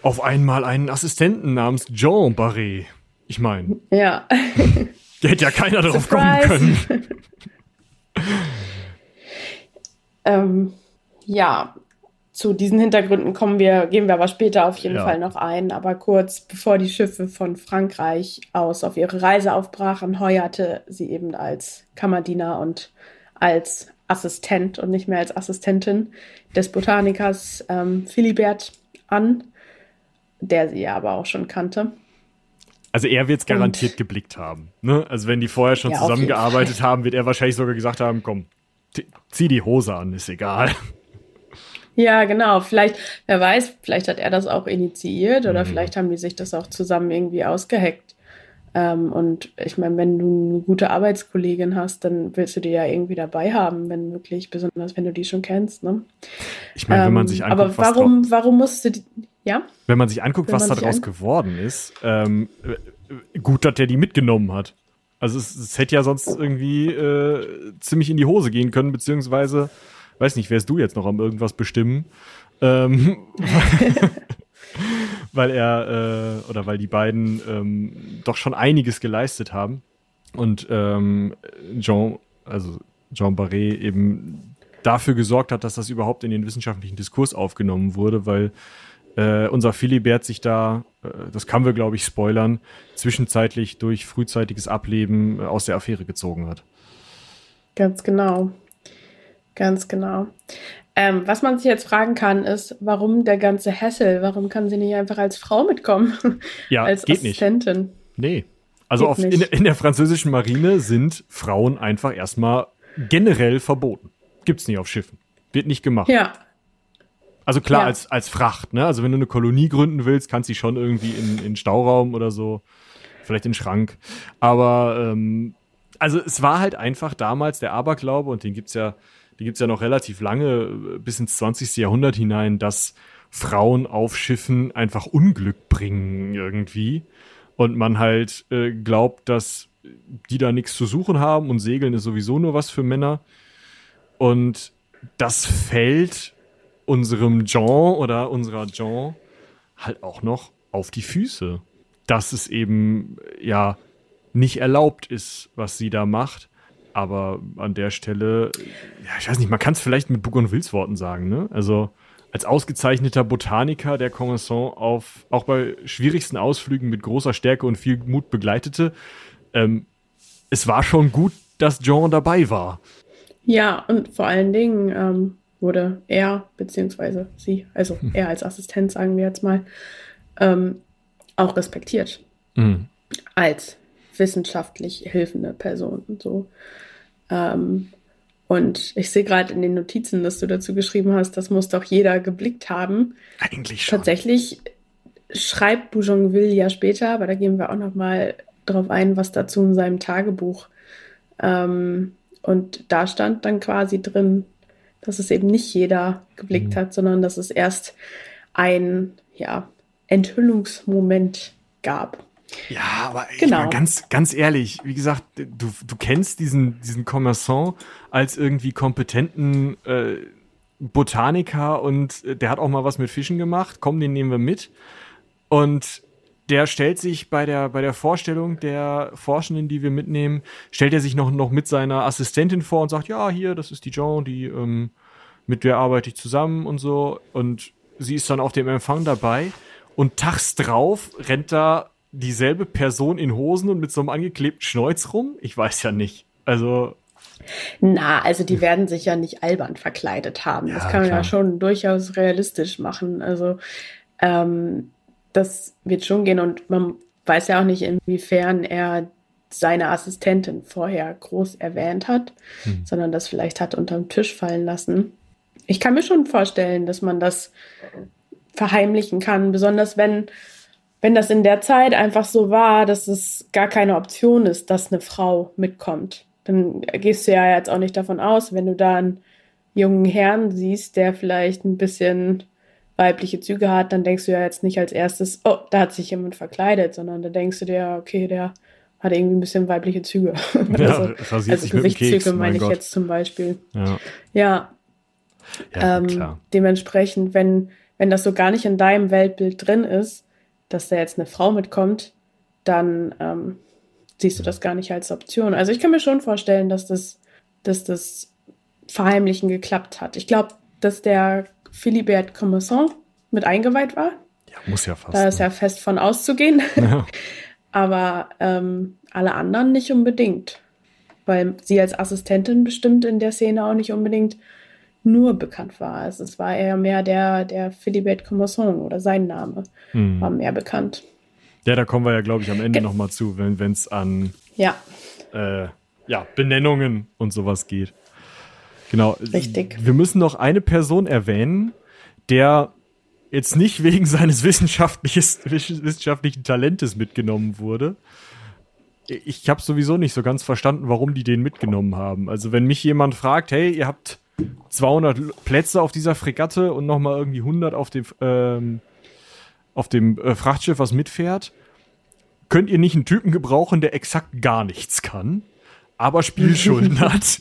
auf einmal einen Assistenten namens Jean Barret. Ich meine. Ja. hätte ja keiner darauf kommen können. Ähm, ja, zu diesen Hintergründen kommen wir, gehen wir aber später auf jeden ja. Fall noch ein. Aber kurz bevor die Schiffe von Frankreich aus auf ihre Reise aufbrachen, heuerte sie eben als Kammerdiener und als Assistent und nicht mehr als Assistentin des Botanikers ähm, Philibert an, der sie ja aber auch schon kannte. Also er wird es garantiert geblickt haben. Ne? Also wenn die vorher schon ja, zusammengearbeitet haben, wird er wahrscheinlich sogar gesagt haben, komm, zieh die Hose an, ist egal. Ja, genau. Vielleicht, wer weiß, vielleicht hat er das auch initiiert oder mhm. vielleicht haben die sich das auch zusammen irgendwie ausgeheckt. Ähm, und ich meine, wenn du eine gute Arbeitskollegin hast, dann willst du die ja irgendwie dabei haben, wenn möglich, besonders wenn du die schon kennst. Ne? Ich meine, wenn man sich ähm, anguckt, aber warum, warum musste die, ja? Wenn man sich anguckt, wenn was daraus geworden ist, ähm, gut, dass der die mitgenommen hat. Also es, es hätte ja sonst irgendwie äh, ziemlich in die Hose gehen können, beziehungsweise, weiß nicht, wärst du jetzt noch am irgendwas bestimmen? Ähm, weil er äh, oder weil die beiden ähm, doch schon einiges geleistet haben. Und ähm, Jean, also Jean Barret eben dafür gesorgt hat, dass das überhaupt in den wissenschaftlichen Diskurs aufgenommen wurde, weil äh, unser Philibert sich da, äh, das kann wir glaube ich spoilern, zwischenzeitlich durch frühzeitiges Ableben äh, aus der Affäre gezogen hat. Ganz genau. Ganz genau. Ähm, was man sich jetzt fragen kann, ist, warum der ganze Hessel? Warum kann sie nicht einfach als Frau mitkommen? Ja, als geht Assistentin? Nicht. Nee. Also auf, in, in, der französischen Marine sind Frauen einfach erstmal generell verboten. Gibt's nicht auf Schiffen. Wird nicht gemacht. Ja, also klar, ja. als, als Fracht, ne? Also wenn du eine Kolonie gründen willst, kannst du schon irgendwie in, in Stauraum oder so, vielleicht in den Schrank. Aber ähm, also es war halt einfach damals der Aberglaube, und den gibt's ja, den gibt's ja noch relativ lange, bis ins 20. Jahrhundert hinein, dass Frauen auf Schiffen einfach Unglück bringen irgendwie. Und man halt äh, glaubt, dass die da nichts zu suchen haben und Segeln ist sowieso nur was für Männer. Und das fällt unserem Jean oder unserer Jean halt auch noch auf die Füße. Dass es eben ja nicht erlaubt ist, was sie da macht. Aber an der Stelle, ja, ich weiß nicht, man kann es vielleicht mit Bug und Wilsworten sagen, ne? Also als ausgezeichneter Botaniker der Commerçant auf auch bei schwierigsten Ausflügen mit großer Stärke und viel Mut begleitete. Ähm, es war schon gut, dass Jean dabei war. Ja, und vor allen Dingen ähm, wurde er, beziehungsweise sie, also hm. er als Assistent, sagen wir jetzt mal, ähm, auch respektiert. Mhm. Als wissenschaftlich hilfende Person und so. Ähm, und ich sehe gerade in den Notizen, dass du dazu geschrieben hast, das muss doch jeder geblickt haben. Eigentlich schon. Tatsächlich schreibt Bougainville ja später, aber da gehen wir auch noch mal drauf ein, was dazu in seinem Tagebuch. Ähm, und da stand dann quasi drin, dass es eben nicht jeder geblickt mhm. hat, sondern dass es erst ein ja, Enthüllungsmoment gab. Ja, aber genau. ganz, ganz ehrlich, wie gesagt, du, du kennst diesen, diesen Commerçant als irgendwie kompetenten äh, Botaniker und äh, der hat auch mal was mit Fischen gemacht. Komm, den nehmen wir mit. Und der stellt sich bei der, bei der Vorstellung der Forschenden, die wir mitnehmen, stellt er sich noch, noch mit seiner Assistentin vor und sagt, ja, hier, das ist die Joan, die, ähm, mit der arbeite ich zusammen und so. Und sie ist dann auf dem Empfang dabei. Und tags drauf rennt da dieselbe Person in Hosen und mit so einem angeklebten Schnäuz rum? Ich weiß ja nicht. Also. Na, also die werden sich ja nicht albern verkleidet haben. Ja, das kann man klar. ja schon durchaus realistisch machen. Also ähm, das wird schon gehen und man weiß ja auch nicht, inwiefern er seine Assistentin vorher groß erwähnt hat, hm. sondern das vielleicht hat unterm Tisch fallen lassen. Ich kann mir schon vorstellen, dass man das verheimlichen kann, besonders wenn wenn das in der Zeit einfach so war, dass es gar keine Option ist, dass eine Frau mitkommt, dann gehst du ja jetzt auch nicht davon aus, wenn du da einen jungen Herrn siehst, der vielleicht ein bisschen weibliche Züge hat, dann denkst du ja jetzt nicht als erstes, oh, da hat sich jemand verkleidet, sondern da denkst du dir, okay, der hat irgendwie ein bisschen weibliche Züge. Ja, also, also Gesichtszüge meine ich Gott. jetzt zum Beispiel. Ja. Ja. ja ähm, dementsprechend, wenn, wenn das so gar nicht in deinem Weltbild drin ist, dass da jetzt eine Frau mitkommt, dann ähm, siehst du das gar nicht als Option. Also ich kann mir schon vorstellen, dass das, dass das Verheimlichen geklappt hat. Ich glaube, dass der Philibert Commerson mit eingeweiht war. Ja, muss ja fast. Da ist ne? ja fest von auszugehen. Ja. Aber ähm, alle anderen nicht unbedingt. Weil sie als Assistentin bestimmt in der Szene auch nicht unbedingt nur bekannt war. Also es war eher mehr der, der Philibert Commerson oder sein Name hm. war mehr bekannt. Ja, da kommen wir ja, glaube ich, am Ende nochmal zu, wenn es an ja. Äh, ja, Benennungen und sowas geht. Genau. Richtig. Wir müssen noch eine Person erwähnen, der jetzt nicht wegen seines wissenschaftlichen Talentes mitgenommen wurde. Ich habe sowieso nicht so ganz verstanden, warum die den mitgenommen haben. Also wenn mich jemand fragt, hey, ihr habt 200 Plätze auf dieser Fregatte und nochmal irgendwie 100 auf dem, ähm, auf dem äh, Frachtschiff, was mitfährt. Könnt ihr nicht einen Typen gebrauchen, der exakt gar nichts kann, aber Spielschulden hat?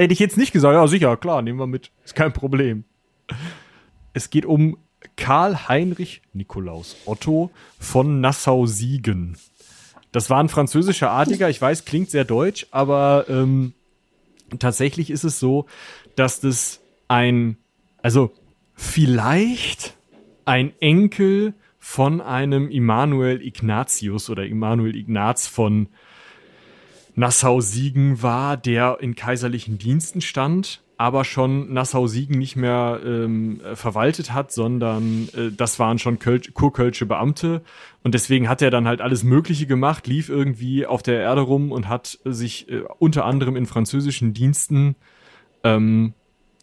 Hätte ich jetzt nicht gesagt, ja sicher, klar, nehmen wir mit, ist kein Problem. Es geht um Karl Heinrich Nikolaus Otto von Nassau-Siegen. Das war ein französischer Adliger, ich weiß, klingt sehr deutsch, aber ähm, tatsächlich ist es so, dass das ein, also vielleicht ein Enkel von einem Immanuel Ignatius oder Immanuel Ignaz von Nassau-Siegen war, der in kaiserlichen Diensten stand, aber schon Nassau-Siegen nicht mehr ähm, verwaltet hat, sondern äh, das waren schon Köl kurkölsche Beamte. Und deswegen hat er dann halt alles Mögliche gemacht, lief irgendwie auf der Erde rum und hat sich äh, unter anderem in französischen Diensten ähm,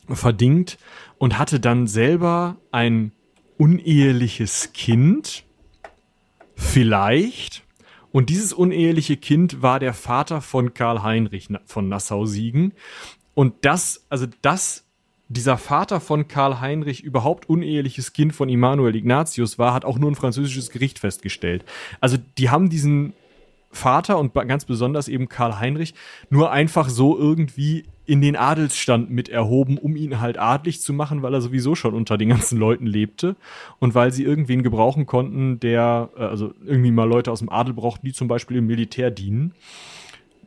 verdingt und hatte dann selber ein uneheliches Kind. Vielleicht. Und dieses uneheliche Kind war der Vater von Karl Heinrich von Nassau-Siegen. Und das, also das, dieser Vater von Karl Heinrich überhaupt uneheliches Kind von Immanuel Ignatius war, hat auch nur ein französisches Gericht festgestellt. Also die haben diesen Vater und ganz besonders eben Karl Heinrich nur einfach so irgendwie in den Adelsstand mit erhoben, um ihn halt adlig zu machen, weil er sowieso schon unter den ganzen Leuten lebte und weil sie irgendwen gebrauchen konnten, der, äh, also irgendwie mal Leute aus dem Adel brauchten, die zum Beispiel im Militär dienen.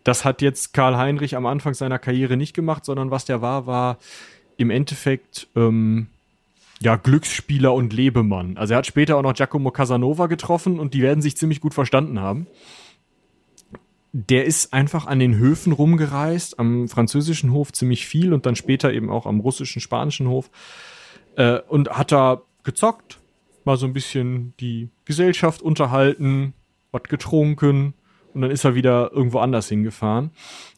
Das hat jetzt Karl Heinrich am Anfang seiner Karriere nicht gemacht, sondern was der war, war im Endeffekt ähm, ja, Glücksspieler und Lebemann. Also er hat später auch noch Giacomo Casanova getroffen und die werden sich ziemlich gut verstanden haben. Der ist einfach an den Höfen rumgereist, am französischen Hof ziemlich viel und dann später eben auch am russischen, spanischen Hof äh, und hat da gezockt, mal so ein bisschen die Gesellschaft unterhalten, was getrunken und dann ist er wieder irgendwo anders hingefahren.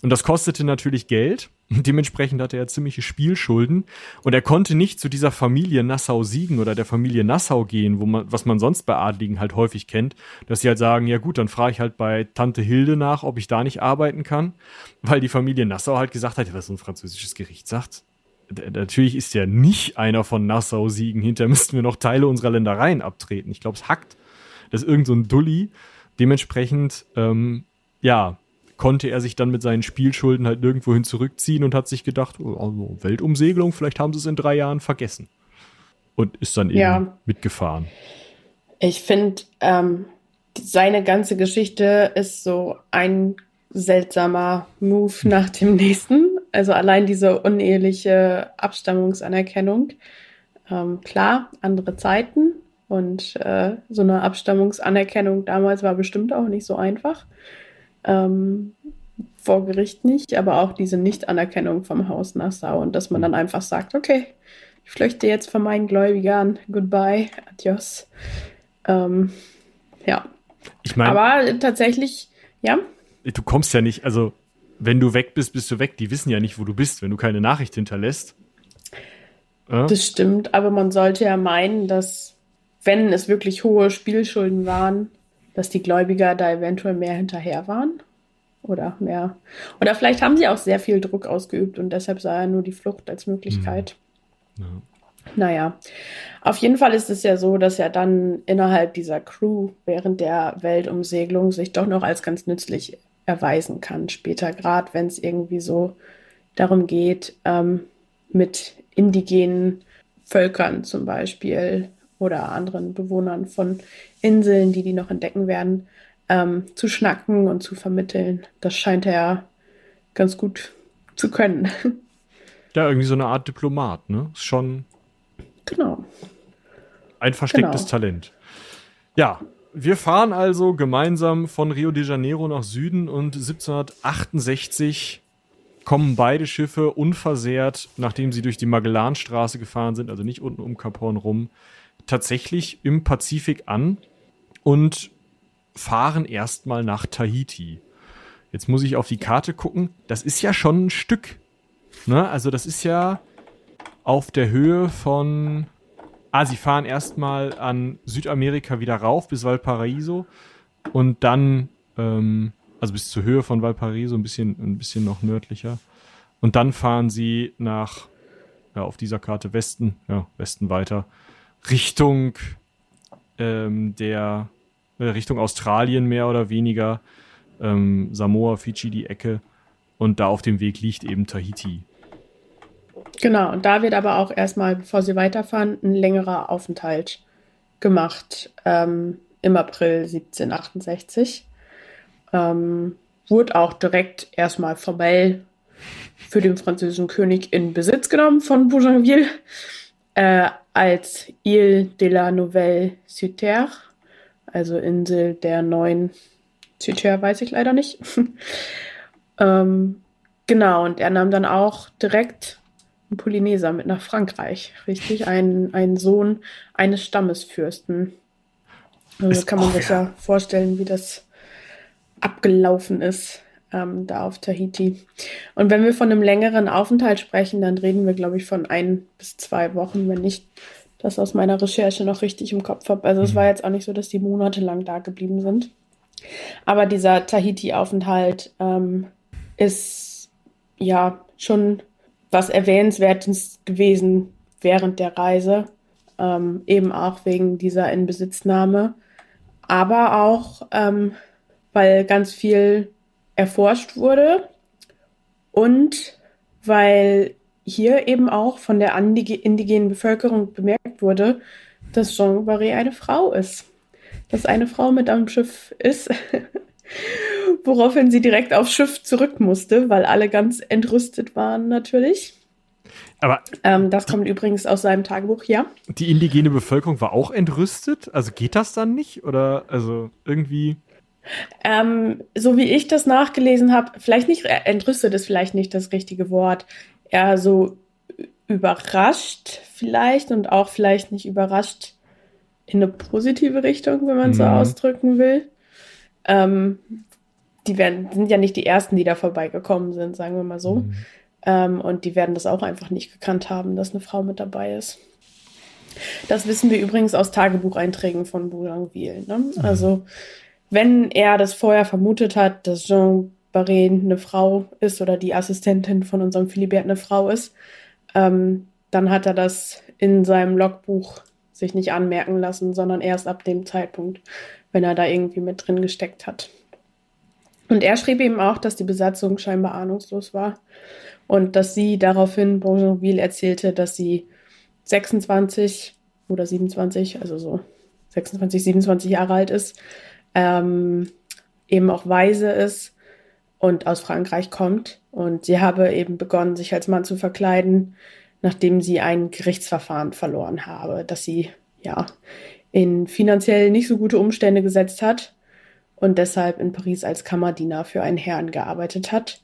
Und das kostete natürlich Geld. Dementsprechend hatte er ziemliche Spielschulden und er konnte nicht zu dieser Familie Nassau-Siegen oder der Familie Nassau gehen, wo man, was man sonst bei Adligen halt häufig kennt, dass sie halt sagen, ja gut, dann frage ich halt bei Tante Hilde nach, ob ich da nicht arbeiten kann, weil die Familie Nassau halt gesagt hat, was so ein französisches Gericht sagt. Natürlich ist ja nicht einer von Nassau-Siegen, hinter müssten wir noch Teile unserer Ländereien abtreten. Ich glaube, es hackt. Das ist irgend so ein Dulli. Dementsprechend, ähm, ja, konnte er sich dann mit seinen Spielschulden halt nirgendwohin zurückziehen und hat sich gedacht, oh, also Weltumsegelung, vielleicht haben sie es in drei Jahren vergessen. Und ist dann eben ja. mitgefahren. Ich finde, ähm, seine ganze Geschichte ist so ein seltsamer Move hm. nach dem nächsten. Also allein diese uneheliche Abstammungsanerkennung. Ähm, klar, andere Zeiten. Und äh, so eine Abstammungsanerkennung damals war bestimmt auch nicht so einfach ähm, vor Gericht nicht, aber auch diese Nichtanerkennung vom Haus Nassau und dass man dann einfach sagt, okay, ich flüchte jetzt von meinen Gläubigern, goodbye, adios. Ähm, ja. Ich meine, aber tatsächlich, ja. Du kommst ja nicht, also wenn du weg bist, bist du weg. Die wissen ja nicht, wo du bist, wenn du keine Nachricht hinterlässt. Äh? Das stimmt, aber man sollte ja meinen, dass wenn es wirklich hohe Spielschulden waren, dass die Gläubiger da eventuell mehr hinterher waren. Oder mehr. Oder vielleicht haben sie auch sehr viel Druck ausgeübt und deshalb sah er nur die Flucht als Möglichkeit. Mhm. Ja. Naja, auf jeden Fall ist es ja so, dass er dann innerhalb dieser Crew während der Weltumsegelung sich doch noch als ganz nützlich erweisen kann. Später, gerade wenn es irgendwie so darum geht, ähm, mit indigenen Völkern zum Beispiel oder anderen Bewohnern von Inseln, die die noch entdecken werden, ähm, zu schnacken und zu vermitteln. Das scheint er ganz gut zu können. Ja, irgendwie so eine Art Diplomat, ne? Ist schon. Genau. Ein verstecktes genau. Talent. Ja, wir fahren also gemeinsam von Rio de Janeiro nach Süden und 1768 kommen beide Schiffe unversehrt, nachdem sie durch die Magellanstraße gefahren sind, also nicht unten um Cap Horn rum, tatsächlich im Pazifik an und fahren erstmal nach Tahiti. Jetzt muss ich auf die Karte gucken. Das ist ja schon ein Stück. Ne? Also das ist ja auf der Höhe von. Ah, sie fahren erstmal an Südamerika wieder rauf bis Valparaiso und dann, ähm, also bis zur Höhe von Valparaiso, ein bisschen, ein bisschen noch nördlicher. Und dann fahren sie nach, ja, auf dieser Karte Westen, ja, Westen weiter Richtung ähm, der äh, Richtung Australien mehr oder weniger, ähm, Samoa, Fidschi, die Ecke. Und da auf dem Weg liegt eben Tahiti. Genau, und da wird aber auch erstmal, bevor sie weiterfahren, ein längerer Aufenthalt gemacht ähm, im April 1768. Ähm, wurde auch direkt erstmal formell für den französischen König in Besitz genommen von Bougainville. Äh, als Ile de la Nouvelle Cité, also Insel der neuen Cité, weiß ich leider nicht. ähm, genau, und er nahm dann auch direkt einen Polyneser mit nach Frankreich, richtig? Ein, ein Sohn eines Stammesfürsten. Also das kann man sich ja vorstellen, wie das abgelaufen ist ähm, da auf Tahiti. Und wenn wir von einem längeren Aufenthalt sprechen, dann reden wir, glaube ich, von ein bis zwei Wochen, wenn ich das aus meiner Recherche noch richtig im Kopf habe. Also es war mhm. jetzt auch nicht so, dass die monatelang da geblieben sind. Aber dieser Tahiti-Aufenthalt ähm, ist ja schon was Erwähnenswertes gewesen während der Reise. Ähm, eben auch wegen dieser Inbesitznahme. Aber auch, ähm, weil ganz viel erforscht wurde und weil hier eben auch von der indigenen Bevölkerung bemerkt wurde, dass Jean Barré eine Frau ist. Dass eine Frau mit am Schiff ist. Woraufhin sie direkt aufs Schiff zurück musste, weil alle ganz entrüstet waren natürlich. Aber ähm, das kommt übrigens aus seinem Tagebuch, ja. Die indigene Bevölkerung war auch entrüstet? Also geht das dann nicht? Oder also irgendwie. Ähm, so wie ich das nachgelesen habe, vielleicht nicht, entrüstet ist vielleicht nicht das richtige Wort. Eher so überrascht vielleicht und auch vielleicht nicht überrascht in eine positive Richtung, wenn man mhm. so ausdrücken will. Ähm, die werden, sind ja nicht die ersten, die da vorbeigekommen sind, sagen wir mal so. Mhm. Ähm, und die werden das auch einfach nicht gekannt haben, dass eine Frau mit dabei ist. Das wissen wir übrigens aus Tagebucheinträgen von Boulangville. Ne? Mhm. Also, wenn er das vorher vermutet hat, dass Jean Barret eine Frau ist oder die Assistentin von unserem Philibert eine Frau ist, ähm, dann hat er das in seinem Logbuch sich nicht anmerken lassen, sondern erst ab dem Zeitpunkt, wenn er da irgendwie mit drin gesteckt hat. Und er schrieb eben auch, dass die Besatzung scheinbar ahnungslos war und dass sie daraufhin Bourgeonville erzählte, dass sie 26 oder 27, also so 26, 27 Jahre alt ist, ähm, eben auch weise ist und aus Frankreich kommt. Und sie habe eben begonnen, sich als Mann zu verkleiden, nachdem sie ein Gerichtsverfahren verloren habe, das sie ja in finanziell nicht so gute Umstände gesetzt hat und deshalb in Paris als Kammerdiener für einen Herrn gearbeitet hat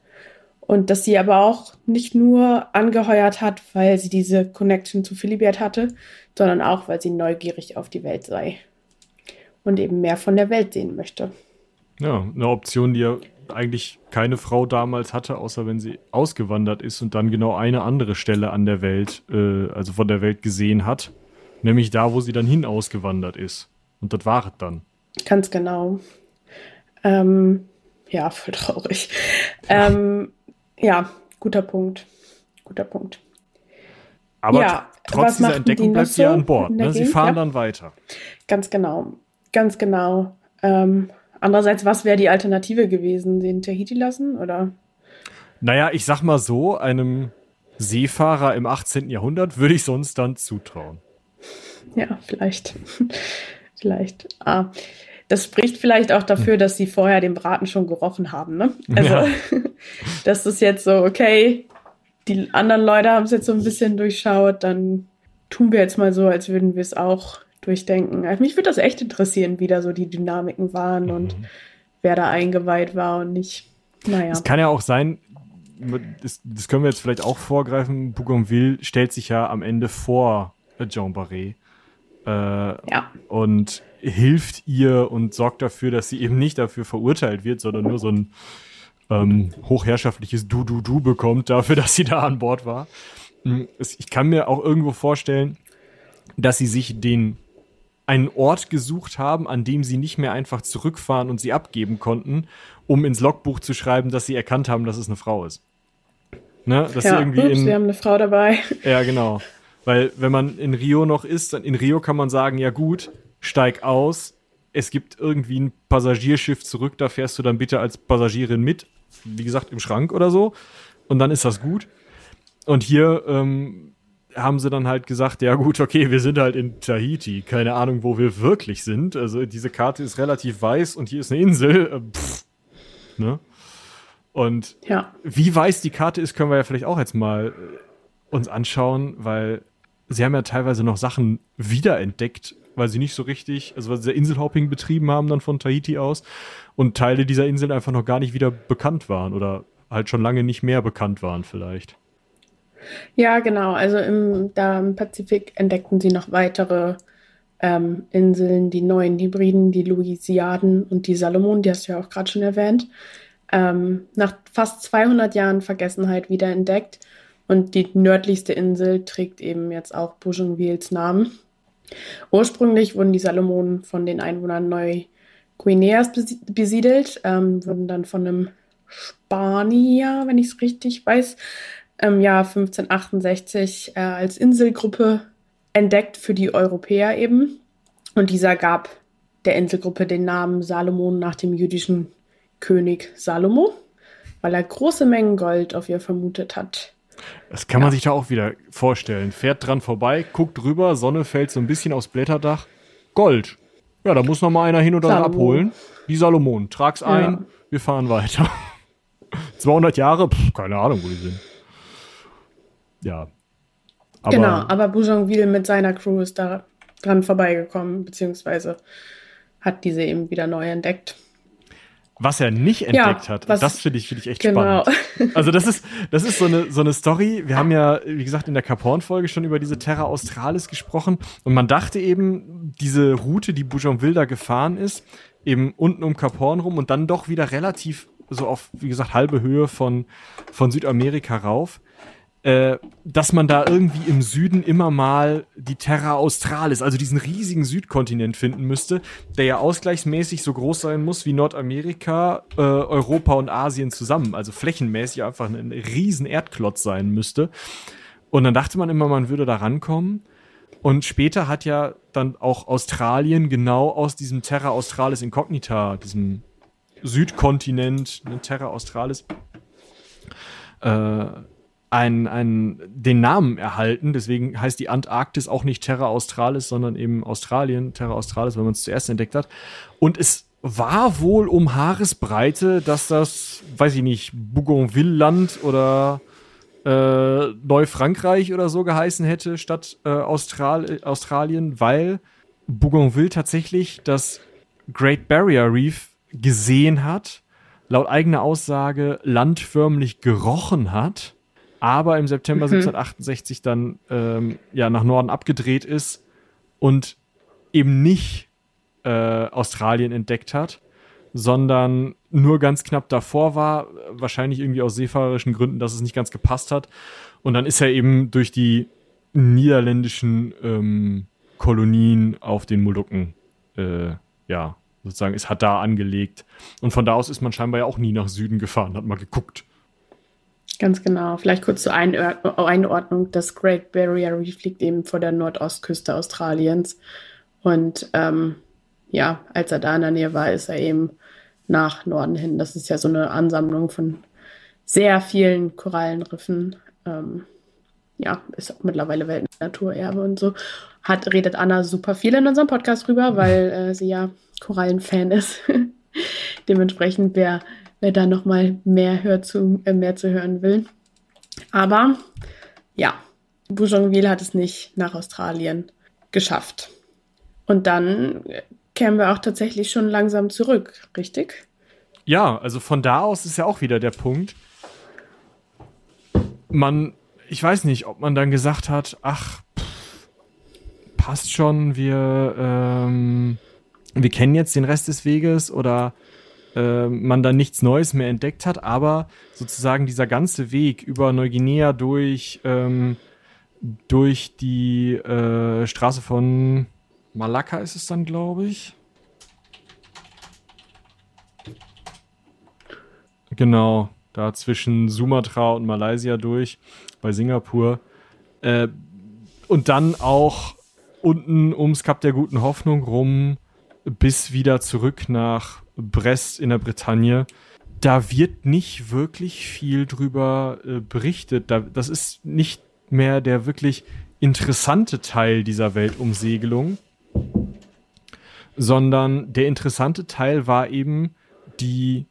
und dass sie aber auch nicht nur angeheuert hat, weil sie diese Connection zu Philibert hatte, sondern auch, weil sie neugierig auf die Welt sei und eben mehr von der Welt sehen möchte. Ja, eine Option, die ja eigentlich keine Frau damals hatte, außer wenn sie ausgewandert ist und dann genau eine andere Stelle an der Welt, äh, also von der Welt gesehen hat, nämlich da, wo sie dann hin ausgewandert ist. Und das war es dann. Ganz genau. Ähm, ja, voll traurig. Ähm, ja, guter Punkt. Guter Punkt. Aber ja, trotz dieser Entdeckung bleibt sie ja an Bord. Ne? Sie fahren ja. dann weiter. Ganz genau. Ganz genau. Ähm, andererseits, was wäre die Alternative gewesen? Den Tahiti lassen oder? Naja, ich sag mal so, einem Seefahrer im 18. Jahrhundert würde ich sonst dann zutrauen. Ja, vielleicht. vielleicht. Ah, das spricht vielleicht auch dafür, dass sie vorher den Braten schon gerochen haben. Ne? Also, ja. das ist jetzt so, okay, die anderen Leute haben es jetzt so ein bisschen durchschaut, dann tun wir jetzt mal so, als würden wir es auch durchdenken. Also mich würde das echt interessieren, wie da so die Dynamiken waren mhm. und wer da eingeweiht war und nicht. Naja. Es kann ja auch sein, das, das, können wir jetzt vielleicht auch vorgreifen, Bougainville stellt sich ja am Ende vor Jean Barret. Äh, ja. Und hilft ihr und sorgt dafür, dass sie eben nicht dafür verurteilt wird, sondern nur so ein ähm, hochherrschaftliches Du-Du-Du bekommt dafür, dass sie da an Bord war. Hm, ich kann mir auch irgendwo vorstellen, dass sie sich den einen Ort gesucht haben, an dem sie nicht mehr einfach zurückfahren und sie abgeben konnten, um ins Logbuch zu schreiben, dass sie erkannt haben, dass es eine Frau ist. Ne? Dass ja, sie irgendwie ups, in, wir haben eine Frau dabei. Ja, genau. Weil wenn man in Rio noch ist, dann in Rio kann man sagen, ja gut, steig aus, es gibt irgendwie ein Passagierschiff zurück, da fährst du dann bitte als Passagierin mit, wie gesagt, im Schrank oder so. Und dann ist das gut. Und hier ähm, haben sie dann halt gesagt, ja gut, okay, wir sind halt in Tahiti, keine Ahnung, wo wir wirklich sind. Also diese Karte ist relativ weiß und hier ist eine Insel. Äh, pff, ne? Und ja. wie weiß die Karte ist, können wir ja vielleicht auch jetzt mal äh, uns anschauen, weil sie haben ja teilweise noch Sachen wiederentdeckt, weil sie nicht so richtig, also weil sie Inselhopping betrieben haben dann von Tahiti aus und Teile dieser Inseln einfach noch gar nicht wieder bekannt waren oder halt schon lange nicht mehr bekannt waren vielleicht. Ja, genau. Also im, da im Pazifik entdeckten sie noch weitere ähm, Inseln, die neuen Hybriden, die Louisiaden und die Salomon, die hast du ja auch gerade schon erwähnt. Ähm, nach fast 200 Jahren Vergessenheit wiederentdeckt. Und die nördlichste Insel trägt eben jetzt auch Bougainvilles Namen. Ursprünglich wurden die Salomonen von den Einwohnern Neu-Guineas besiedelt, ähm, wurden dann von einem Spanier, wenn ich es richtig weiß, im Jahr 1568 äh, als Inselgruppe entdeckt für die Europäer eben. Und dieser gab der Inselgruppe den Namen Salomon nach dem jüdischen König Salomo, weil er große Mengen Gold auf ihr vermutet hat. Das kann man sich da auch wieder vorstellen. Fährt dran vorbei, guckt drüber, Sonne fällt so ein bisschen aufs Blätterdach. Gold. Ja, da muss noch mal einer hin und dann abholen. Die Salomon. Trag's ein, ja. wir fahren weiter. 200 Jahre, pff, keine Ahnung, wo die sind. Ja. Aber genau, aber Bougainville mit seiner Crew ist da dran vorbeigekommen, beziehungsweise hat diese eben wieder neu entdeckt. Was er nicht entdeckt ja, hat, das finde ich, find ich echt genau. spannend. Also das ist, das ist so eine, so eine Story. Wir haben ja, wie gesagt, in der Caporn-Folge schon über diese Terra Australis gesprochen. Und man dachte eben, diese Route, die Bougainville da gefahren ist, eben unten um Caporn rum und dann doch wieder relativ so auf, wie gesagt, halbe Höhe von, von Südamerika rauf äh, dass man da irgendwie im Süden immer mal die Terra Australis, also diesen riesigen Südkontinent finden müsste, der ja ausgleichsmäßig so groß sein muss wie Nordamerika, äh, Europa und Asien zusammen, also flächenmäßig einfach ein riesen Erdklotz sein müsste. Und dann dachte man immer, man würde da rankommen. Und später hat ja dann auch Australien genau aus diesem Terra Australis Incognita, diesem Südkontinent, ne, Terra Australis, äh, ein, ein, den Namen erhalten. Deswegen heißt die Antarktis auch nicht Terra Australis, sondern eben Australien, Terra Australis, weil man es zuerst entdeckt hat. Und es war wohl um Haaresbreite, dass das, weiß ich nicht, Bougainville-Land oder äh, Neufrankreich oder so geheißen hätte, statt äh, Austral Australien, weil Bougainville tatsächlich das Great Barrier Reef gesehen hat, laut eigener Aussage landförmlich gerochen hat aber im September mhm. 1768 dann ähm, ja nach Norden abgedreht ist und eben nicht äh, Australien entdeckt hat, sondern nur ganz knapp davor war, wahrscheinlich irgendwie aus seefahrerischen Gründen, dass es nicht ganz gepasst hat. Und dann ist er eben durch die niederländischen ähm, Kolonien auf den Molukken, äh, ja, sozusagen, es hat da angelegt. Und von da aus ist man scheinbar ja auch nie nach Süden gefahren, hat mal geguckt. Ganz genau. Vielleicht kurz zur Einordnung. Das Great Barrier Reef liegt eben vor der Nordostküste Australiens. Und ähm, ja, als er da in der Nähe war, ist er eben nach Norden hin. Das ist ja so eine Ansammlung von sehr vielen Korallenriffen. Ähm, ja, ist auch mittlerweile Weltnaturerbe und so. Hat, redet Anna super viel in unserem Podcast drüber, weil äh, sie ja Korallenfan ist. Dementsprechend, wer wer da noch mal mehr, hört zu, äh, mehr zu hören will. Aber ja, Bougainville hat es nicht nach Australien geschafft. Und dann kehren wir auch tatsächlich schon langsam zurück, richtig? Ja, also von da aus ist ja auch wieder der Punkt. Man, ich weiß nicht, ob man dann gesagt hat, ach, pff, passt schon, wir, ähm, wir kennen jetzt den Rest des Weges oder äh, man dann nichts Neues mehr entdeckt hat, aber sozusagen dieser ganze Weg über Neuguinea durch, ähm, durch die äh, Straße von Malakka ist es dann, glaube ich. Genau, da zwischen Sumatra und Malaysia durch, bei Singapur. Äh, und dann auch unten ums Kap der Guten Hoffnung rum bis wieder zurück nach Brest in der Bretagne. Da wird nicht wirklich viel drüber äh, berichtet. Da, das ist nicht mehr der wirklich interessante Teil dieser Weltumsegelung, sondern der interessante Teil war eben die,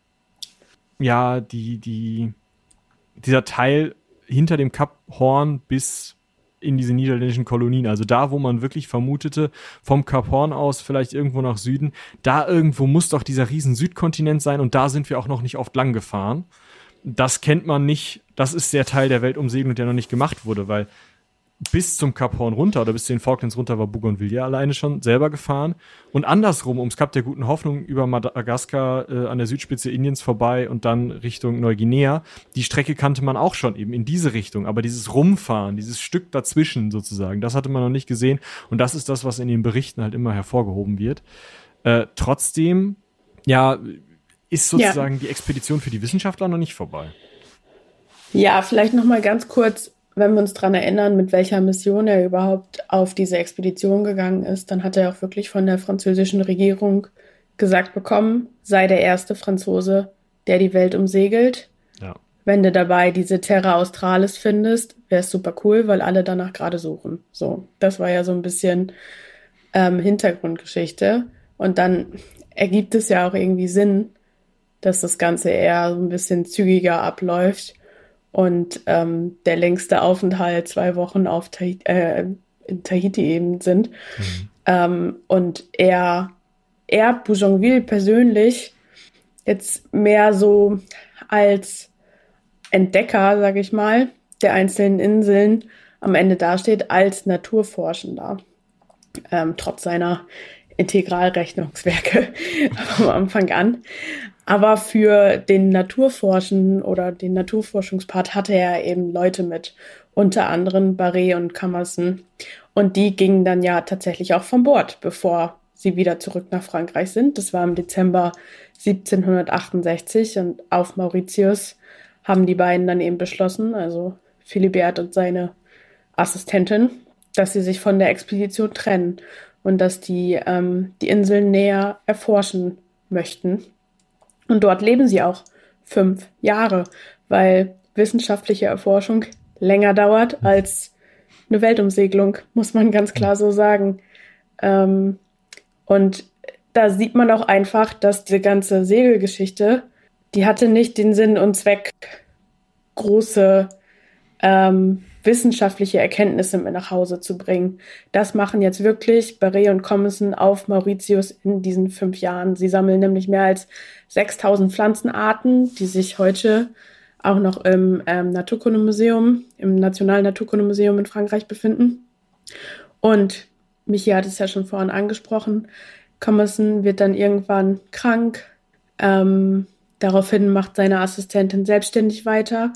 ja, die, die, dieser Teil hinter dem Kap Horn bis in diese niederländischen Kolonien. Also da, wo man wirklich vermutete, vom Kap Horn aus vielleicht irgendwo nach Süden, da irgendwo muss doch dieser riesen Südkontinent sein und da sind wir auch noch nicht oft lang gefahren. Das kennt man nicht. Das ist der Teil der Weltumsegelung, der noch nicht gemacht wurde, weil bis zum Kap Horn runter oder bis zu den Falklands runter war Bougainville alleine schon selber gefahren. Und andersrum ums Kap der Guten Hoffnung über Madagaskar äh, an der Südspitze Indiens vorbei und dann Richtung Neuguinea. Die Strecke kannte man auch schon eben in diese Richtung. Aber dieses Rumfahren, dieses Stück dazwischen sozusagen, das hatte man noch nicht gesehen. Und das ist das, was in den Berichten halt immer hervorgehoben wird. Äh, trotzdem, ja, ist sozusagen ja. die Expedition für die Wissenschaftler noch nicht vorbei. Ja, vielleicht noch mal ganz kurz wenn wir uns daran erinnern, mit welcher Mission er überhaupt auf diese Expedition gegangen ist, dann hat er auch wirklich von der französischen Regierung gesagt bekommen, sei der erste Franzose, der die Welt umsegelt. Ja. Wenn du dabei diese Terra Australis findest, wäre es super cool, weil alle danach gerade suchen. So, das war ja so ein bisschen ähm, Hintergrundgeschichte. Und dann ergibt es ja auch irgendwie Sinn, dass das Ganze eher so ein bisschen zügiger abläuft und ähm, der längste Aufenthalt zwei Wochen auf Tahiti, äh, in Tahiti eben sind. Mhm. Ähm, und er, er, Bougainville persönlich, jetzt mehr so als Entdecker, sage ich mal, der einzelnen Inseln am Ende dasteht als Naturforschender, ähm, trotz seiner Integralrechnungswerke am Anfang an. Aber für den Naturforschen oder den Naturforschungspart hatte er eben Leute mit, unter anderem Barré und Camerson. Und die gingen dann ja tatsächlich auch von Bord, bevor sie wieder zurück nach Frankreich sind. Das war im Dezember 1768 und auf Mauritius haben die beiden dann eben beschlossen, also Philibert und seine Assistentin, dass sie sich von der Expedition trennen und dass die ähm, die Inseln näher erforschen möchten. Und dort leben sie auch fünf Jahre, weil wissenschaftliche Erforschung länger dauert als eine Weltumsegelung, muss man ganz klar so sagen. Ähm, und da sieht man auch einfach, dass diese ganze Segelgeschichte, die hatte nicht den Sinn und Zweck, große ähm, wissenschaftliche Erkenntnisse mit nach Hause zu bringen. Das machen jetzt wirklich Barré und Commerson auf Mauritius in diesen fünf Jahren. Sie sammeln nämlich mehr als 6000 Pflanzenarten, die sich heute auch noch im ähm, Naturkundemuseum, im Nationalen Naturkundemuseum in Frankreich befinden. Und Michi hat es ja schon vorhin angesprochen, Commerson wird dann irgendwann krank. Ähm, daraufhin macht seine Assistentin selbstständig weiter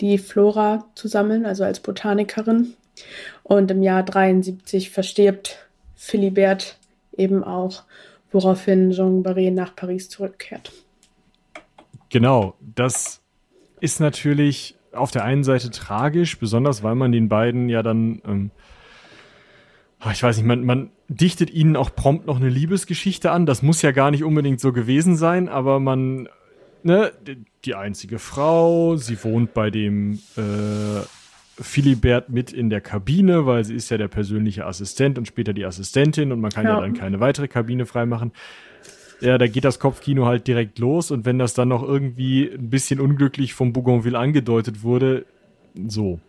die Flora zu sammeln, also als Botanikerin. Und im Jahr 73 verstirbt Philibert eben auch, woraufhin Jean Barré nach Paris zurückkehrt. Genau, das ist natürlich auf der einen Seite tragisch, besonders weil man den beiden ja dann, ähm, ah, ich weiß nicht, man, man dichtet ihnen auch prompt noch eine Liebesgeschichte an. Das muss ja gar nicht unbedingt so gewesen sein, aber man ne, die einzige Frau, sie wohnt bei dem äh, Philibert mit in der Kabine, weil sie ist ja der persönliche Assistent und später die Assistentin und man kann ja, ja dann keine weitere Kabine freimachen. Ja, da geht das Kopfkino halt direkt los und wenn das dann noch irgendwie ein bisschen unglücklich vom Bougainville angedeutet wurde, so.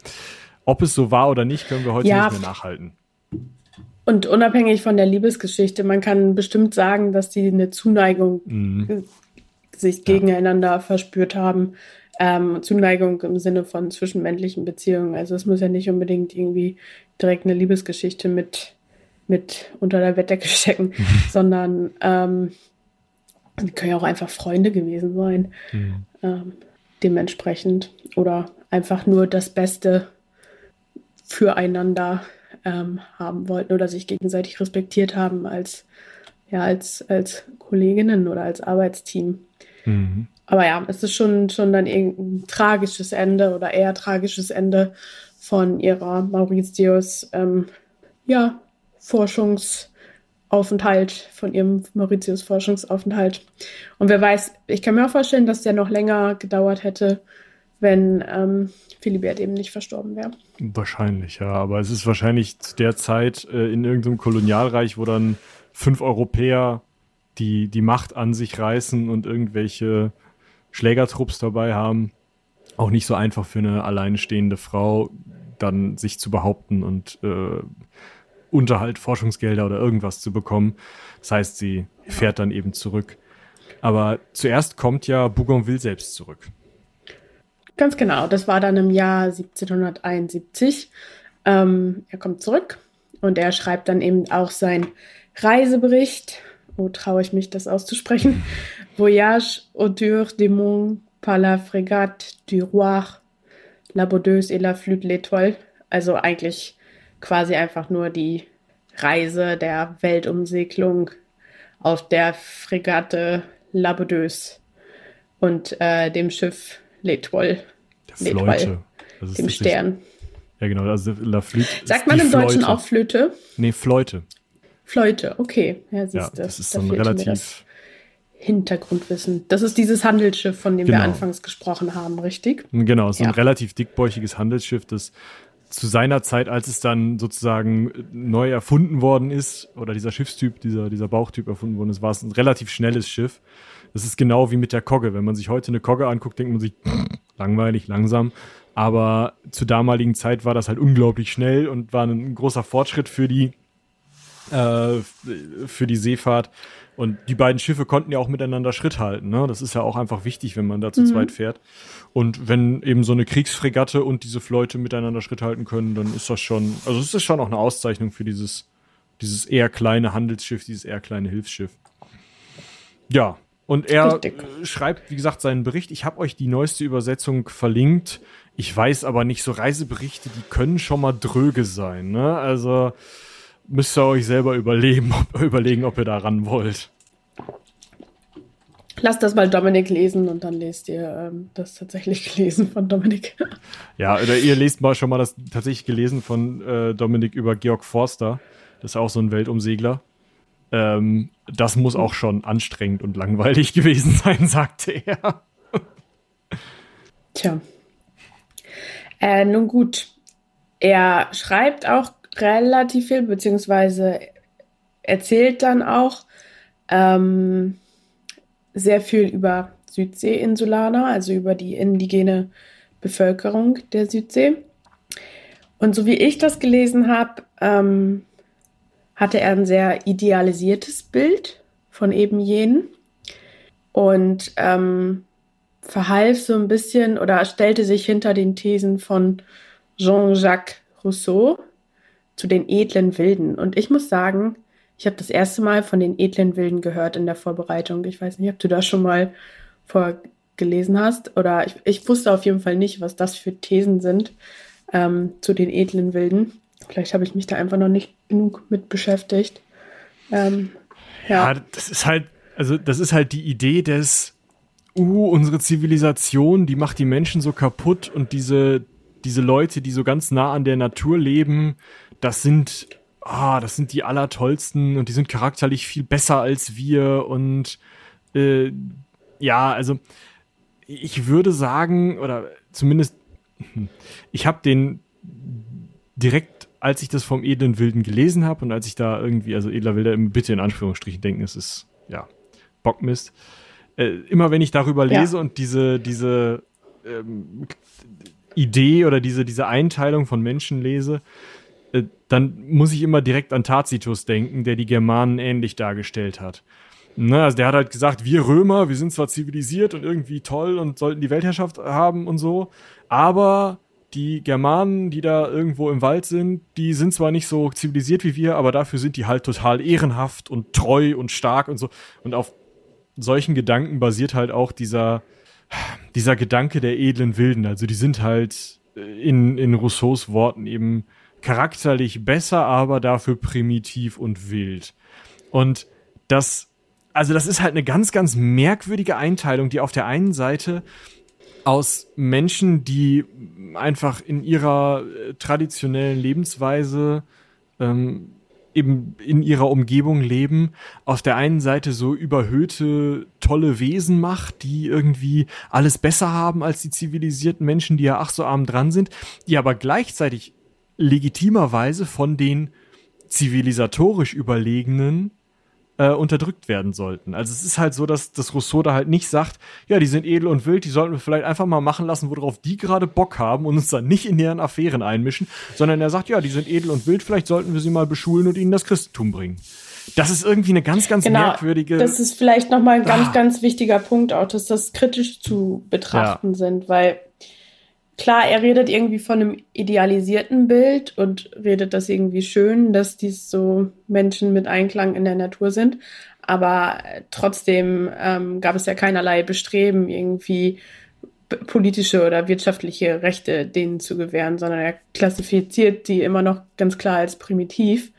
Ob es so war oder nicht, können wir heute ja. nicht mehr nachhalten. Und unabhängig von der Liebesgeschichte, man kann bestimmt sagen, dass die eine Zuneigung mhm sich gegeneinander ja. verspürt haben. Ähm, Zuneigung im Sinne von zwischenmännlichen Beziehungen. Also es muss ja nicht unbedingt irgendwie direkt eine Liebesgeschichte mit, mit unter der Bettdecke stecken, mhm. sondern ähm, die können ja auch einfach Freunde gewesen sein. Mhm. Ähm, dementsprechend. Oder einfach nur das Beste füreinander ähm, haben wollten oder sich gegenseitig respektiert haben als, ja, als, als Kolleginnen oder als Arbeitsteam. Mhm. Aber ja, es ist schon, schon dann irgendein tragisches Ende oder eher tragisches Ende von ihrer Mauritius, ähm, ja, Forschungsaufenthalt, von ihrem Mauritius Forschungsaufenthalt. Und wer weiß, ich kann mir auch vorstellen, dass der noch länger gedauert hätte, wenn ähm, Philibert eben nicht verstorben wäre. Wahrscheinlich, ja. Aber es ist wahrscheinlich zu der Zeit äh, in irgendeinem Kolonialreich, wo dann fünf Europäer die die Macht an sich reißen und irgendwelche Schlägertrupps dabei haben. Auch nicht so einfach für eine alleinstehende Frau dann sich zu behaupten und äh, Unterhalt, Forschungsgelder oder irgendwas zu bekommen. Das heißt, sie fährt dann eben zurück. Aber zuerst kommt ja Bougainville selbst zurück. Ganz genau, das war dann im Jahr 1771. Ähm, er kommt zurück und er schreibt dann eben auch seinen Reisebericht oh, traue ich mich, das auszusprechen. Voyage autour du monde par la frégate du Roi, la Baudeuse et la Flûte l'Étoile. Also eigentlich quasi einfach nur die Reise der Weltumsegelung auf der Fregatte La Baudeuse und äh, dem Schiff L'Étoile. L'Étoile. Dem Stern. Ja, genau. Also La Flûte. Sagt man im Deutschen auch Flöte? Nee, Fleute. Fleute, okay. Ja, ja das ist da so ein relativ. Hintergrundwissen. Das ist dieses Handelsschiff, von dem genau. wir anfangs gesprochen haben, richtig? Genau, so ein relativ dickbäuchiges Handelsschiff, das zu seiner Zeit, als es dann sozusagen neu erfunden worden ist, oder dieser Schiffstyp, dieser, dieser Bauchtyp erfunden worden ist, war es ein relativ schnelles Schiff. Das ist genau wie mit der Kogge. Wenn man sich heute eine Kogge anguckt, denkt man sich, langweilig, langsam. Aber zur damaligen Zeit war das halt unglaublich schnell und war ein großer Fortschritt für die, äh, für die Seefahrt. Und die beiden Schiffe konnten ja auch miteinander Schritt halten. Ne? Das ist ja auch einfach wichtig, wenn man da zu mhm. zweit fährt. Und wenn eben so eine Kriegsfregatte und diese Leute miteinander Schritt halten können, dann ist das schon, also es ist schon auch eine Auszeichnung für dieses, dieses eher kleine Handelsschiff, dieses eher kleine Hilfsschiff. Ja, und er Richtig. schreibt, wie gesagt, seinen Bericht. Ich habe euch die neueste Übersetzung verlinkt. Ich weiß aber nicht, so Reiseberichte, die können schon mal dröge sein. Ne? Also müsst ihr euch selber überlegen, ob, überlegen, ob ihr da ran wollt. Lasst das mal Dominik lesen und dann lest ihr ähm, das tatsächlich gelesen von Dominik. Ja, oder ihr lest mal schon mal das tatsächlich gelesen von äh, Dominik über Georg Forster. Das ist auch so ein Weltumsegler. Ähm, das muss auch schon anstrengend und langweilig gewesen sein, sagte er. Tja. Äh, nun gut, er schreibt auch relativ viel, beziehungsweise erzählt dann auch ähm, sehr viel über Südseeinsulaner, also über die indigene Bevölkerung der Südsee. Und so wie ich das gelesen habe, ähm, hatte er ein sehr idealisiertes Bild von eben jenen und ähm, verhalf so ein bisschen oder stellte sich hinter den Thesen von Jean-Jacques Rousseau, zu den edlen Wilden. Und ich muss sagen, ich habe das erste Mal von den edlen Wilden gehört in der Vorbereitung. Ich weiß nicht, ob du da schon mal vorgelesen hast. Oder ich, ich wusste auf jeden Fall nicht, was das für Thesen sind ähm, zu den edlen Wilden. Vielleicht habe ich mich da einfach noch nicht genug mit beschäftigt. Ähm, ja. ja, das ist halt, also das ist halt die Idee des, uh, unsere Zivilisation, die macht die Menschen so kaputt und diese, diese Leute, die so ganz nah an der Natur leben, das sind, ah, das sind die allertollsten und die sind charakterlich viel besser als wir und äh, ja, also ich würde sagen, oder zumindest, ich habe den direkt, als ich das vom edlen Wilden gelesen habe und als ich da irgendwie, also edler Wilder, bitte in Anführungsstrichen denken, es ist, ja, Bockmist. Äh, immer wenn ich darüber lese ja. und diese, diese ähm, Idee oder diese, diese Einteilung von Menschen lese, dann muss ich immer direkt an Tacitus denken, der die Germanen ähnlich dargestellt hat. Ne, also der hat halt gesagt, wir Römer, wir sind zwar zivilisiert und irgendwie toll und sollten die Weltherrschaft haben und so, aber die Germanen, die da irgendwo im Wald sind, die sind zwar nicht so zivilisiert wie wir, aber dafür sind die halt total ehrenhaft und treu und stark und so. Und auf solchen Gedanken basiert halt auch dieser, dieser Gedanke der edlen Wilden. Also die sind halt in, in Rousseaus Worten eben charakterlich besser, aber dafür primitiv und wild. Und das, also das ist halt eine ganz, ganz merkwürdige Einteilung, die auf der einen Seite aus Menschen, die einfach in ihrer äh, traditionellen Lebensweise ähm, eben in ihrer Umgebung leben, auf der einen Seite so überhöhte, tolle Wesen macht, die irgendwie alles besser haben als die zivilisierten Menschen, die ja ach so arm dran sind, die aber gleichzeitig legitimerweise von den zivilisatorisch Überlegenen äh, unterdrückt werden sollten. Also es ist halt so, dass das Rousseau da halt nicht sagt, ja, die sind edel und wild, die sollten wir vielleicht einfach mal machen lassen, worauf die gerade Bock haben und uns dann nicht in deren Affären einmischen, sondern er sagt, ja, die sind edel und wild, vielleicht sollten wir sie mal beschulen und ihnen das Christentum bringen. Das ist irgendwie eine ganz, ganz genau, merkwürdige. Das ist vielleicht nochmal ein ganz, ah. ganz wichtiger Punkt auch, dass das kritisch zu betrachten ja. sind, weil klar, er redet irgendwie von einem idealisierten Bild und redet das irgendwie schön, dass dies so Menschen mit Einklang in der Natur sind. Aber trotzdem ähm, gab es ja keinerlei Bestreben, irgendwie politische oder wirtschaftliche Rechte denen zu gewähren, sondern er klassifiziert die immer noch ganz klar als primitiv.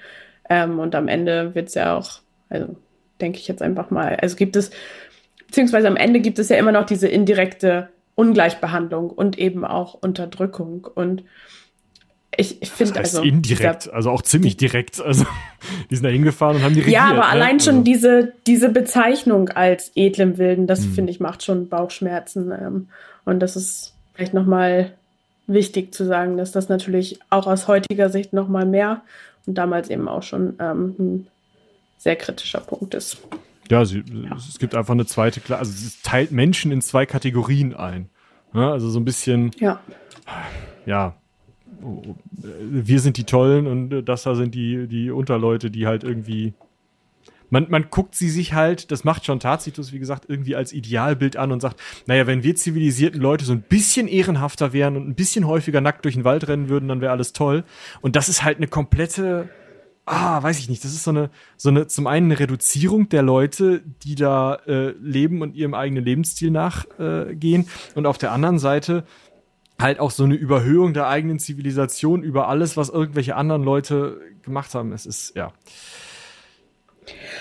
Ähm, und am Ende wird es ja auch, also denke ich jetzt einfach mal, also gibt es, beziehungsweise am Ende gibt es ja immer noch diese indirekte Ungleichbehandlung und eben auch Unterdrückung. Und ich, ich finde also. Indirekt, also auch ziemlich direkt. Also, die sind da hingefahren und haben die regiert. Ja, aber ne? allein schon also. diese, diese Bezeichnung als edlem Wilden, das hm. finde ich macht schon Bauchschmerzen. Ähm, und das ist vielleicht nochmal wichtig zu sagen, dass das natürlich auch aus heutiger Sicht nochmal mehr und damals eben auch schon ähm, ein sehr kritischer Punkt ist. Ja, sie, ja, es gibt einfach eine zweite Klasse. Also es teilt Menschen in zwei Kategorien ein. Ja, also so ein bisschen, ja, ja wir sind die Tollen und das da sind die, die Unterleute, die halt irgendwie man, man guckt sie sich halt, das macht schon Tacitus, wie gesagt, irgendwie als Idealbild an und sagt, naja, wenn wir zivilisierten Leute so ein bisschen ehrenhafter wären und ein bisschen häufiger nackt durch den Wald rennen würden, dann wäre alles toll. Und das ist halt eine komplette, ah, weiß ich nicht, das ist so eine, so eine, zum einen eine Reduzierung der Leute, die da äh, leben und ihrem eigenen Lebensstil nachgehen. Äh, und auf der anderen Seite halt auch so eine Überhöhung der eigenen Zivilisation über alles, was irgendwelche anderen Leute gemacht haben. Es ist, ja.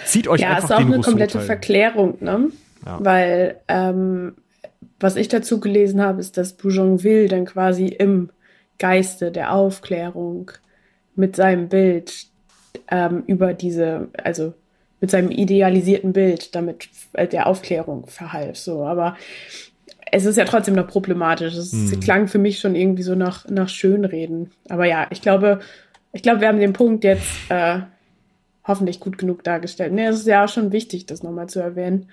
Zieht euch ja, einfach Ja, ist auch eine komplette Verklärung, ne? Ja. Weil ähm, was ich dazu gelesen habe, ist, dass Bougainville dann quasi im Geiste der Aufklärung mit seinem Bild ähm, über diese, also mit seinem idealisierten Bild damit äh, der Aufklärung verhalf. So, aber es ist ja trotzdem noch problematisch. Es hm. klang für mich schon irgendwie so nach, nach Schönreden. Aber ja, ich glaube, ich glaube, wir haben den Punkt jetzt äh, hoffentlich gut genug dargestellt. Nee, es ist ja auch schon wichtig, das nochmal zu erwähnen.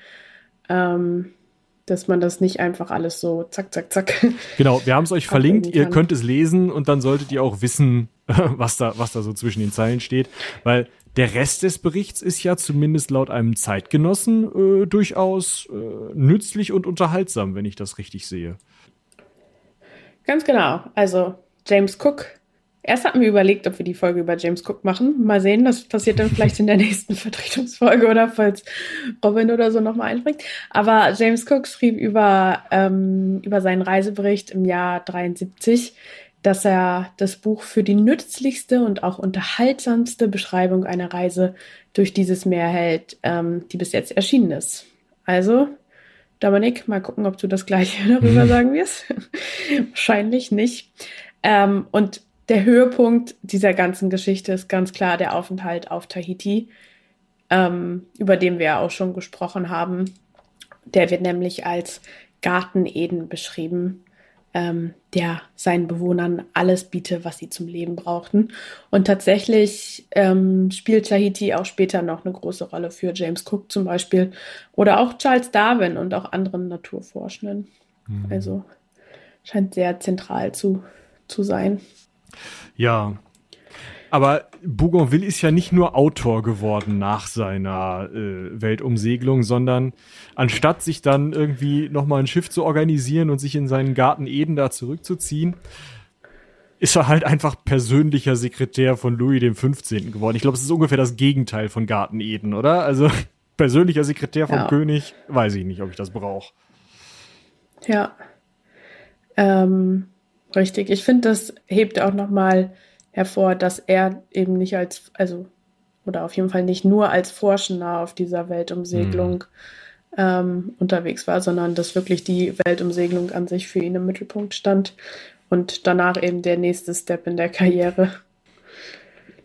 Ähm, dass man das nicht einfach alles so zack, zack, zack. Genau, wir haben es euch verlinkt, ihr könnt es lesen und dann solltet ihr auch wissen, was da, was da so zwischen den Zeilen steht. Weil der Rest des Berichts ist ja zumindest laut einem Zeitgenossen äh, durchaus äh, nützlich und unterhaltsam, wenn ich das richtig sehe. Ganz genau. Also James Cook Erst hatten wir überlegt, ob wir die Folge über James Cook machen. Mal sehen, das passiert dann vielleicht in der nächsten Vertretungsfolge oder falls Robin oder so nochmal einspringt. Aber James Cook schrieb über, ähm, über seinen Reisebericht im Jahr 73, dass er das Buch für die nützlichste und auch unterhaltsamste Beschreibung einer Reise durch dieses Meer hält, ähm, die bis jetzt erschienen ist. Also, Dominik, mal gucken, ob du das gleiche darüber sagen wirst. Wahrscheinlich nicht. Ähm, und der Höhepunkt dieser ganzen Geschichte ist ganz klar der Aufenthalt auf Tahiti, ähm, über den wir ja auch schon gesprochen haben. Der wird nämlich als Garten Eden beschrieben, ähm, der seinen Bewohnern alles bietet, was sie zum Leben brauchten. Und tatsächlich ähm, spielt Tahiti auch später noch eine große Rolle für James Cook zum Beispiel oder auch Charles Darwin und auch anderen Naturforschenden. Mhm. Also scheint sehr zentral zu, zu sein. Ja. Aber Bougainville ist ja nicht nur Autor geworden nach seiner äh, Weltumsegelung, sondern anstatt sich dann irgendwie nochmal ein Schiff zu organisieren und sich in seinen Garten Eden da zurückzuziehen, ist er halt einfach persönlicher Sekretär von Louis XV. geworden. Ich glaube, es ist ungefähr das Gegenteil von Garten Eden, oder? Also persönlicher Sekretär vom ja. König, weiß ich nicht, ob ich das brauche. Ja. Ähm, Richtig. Ich finde, das hebt auch nochmal hervor, dass er eben nicht als, also, oder auf jeden Fall nicht nur als Forschender auf dieser Weltumsegelung mhm. ähm, unterwegs war, sondern dass wirklich die Weltumsegelung an sich für ihn im Mittelpunkt stand und danach eben der nächste Step in der Karriere.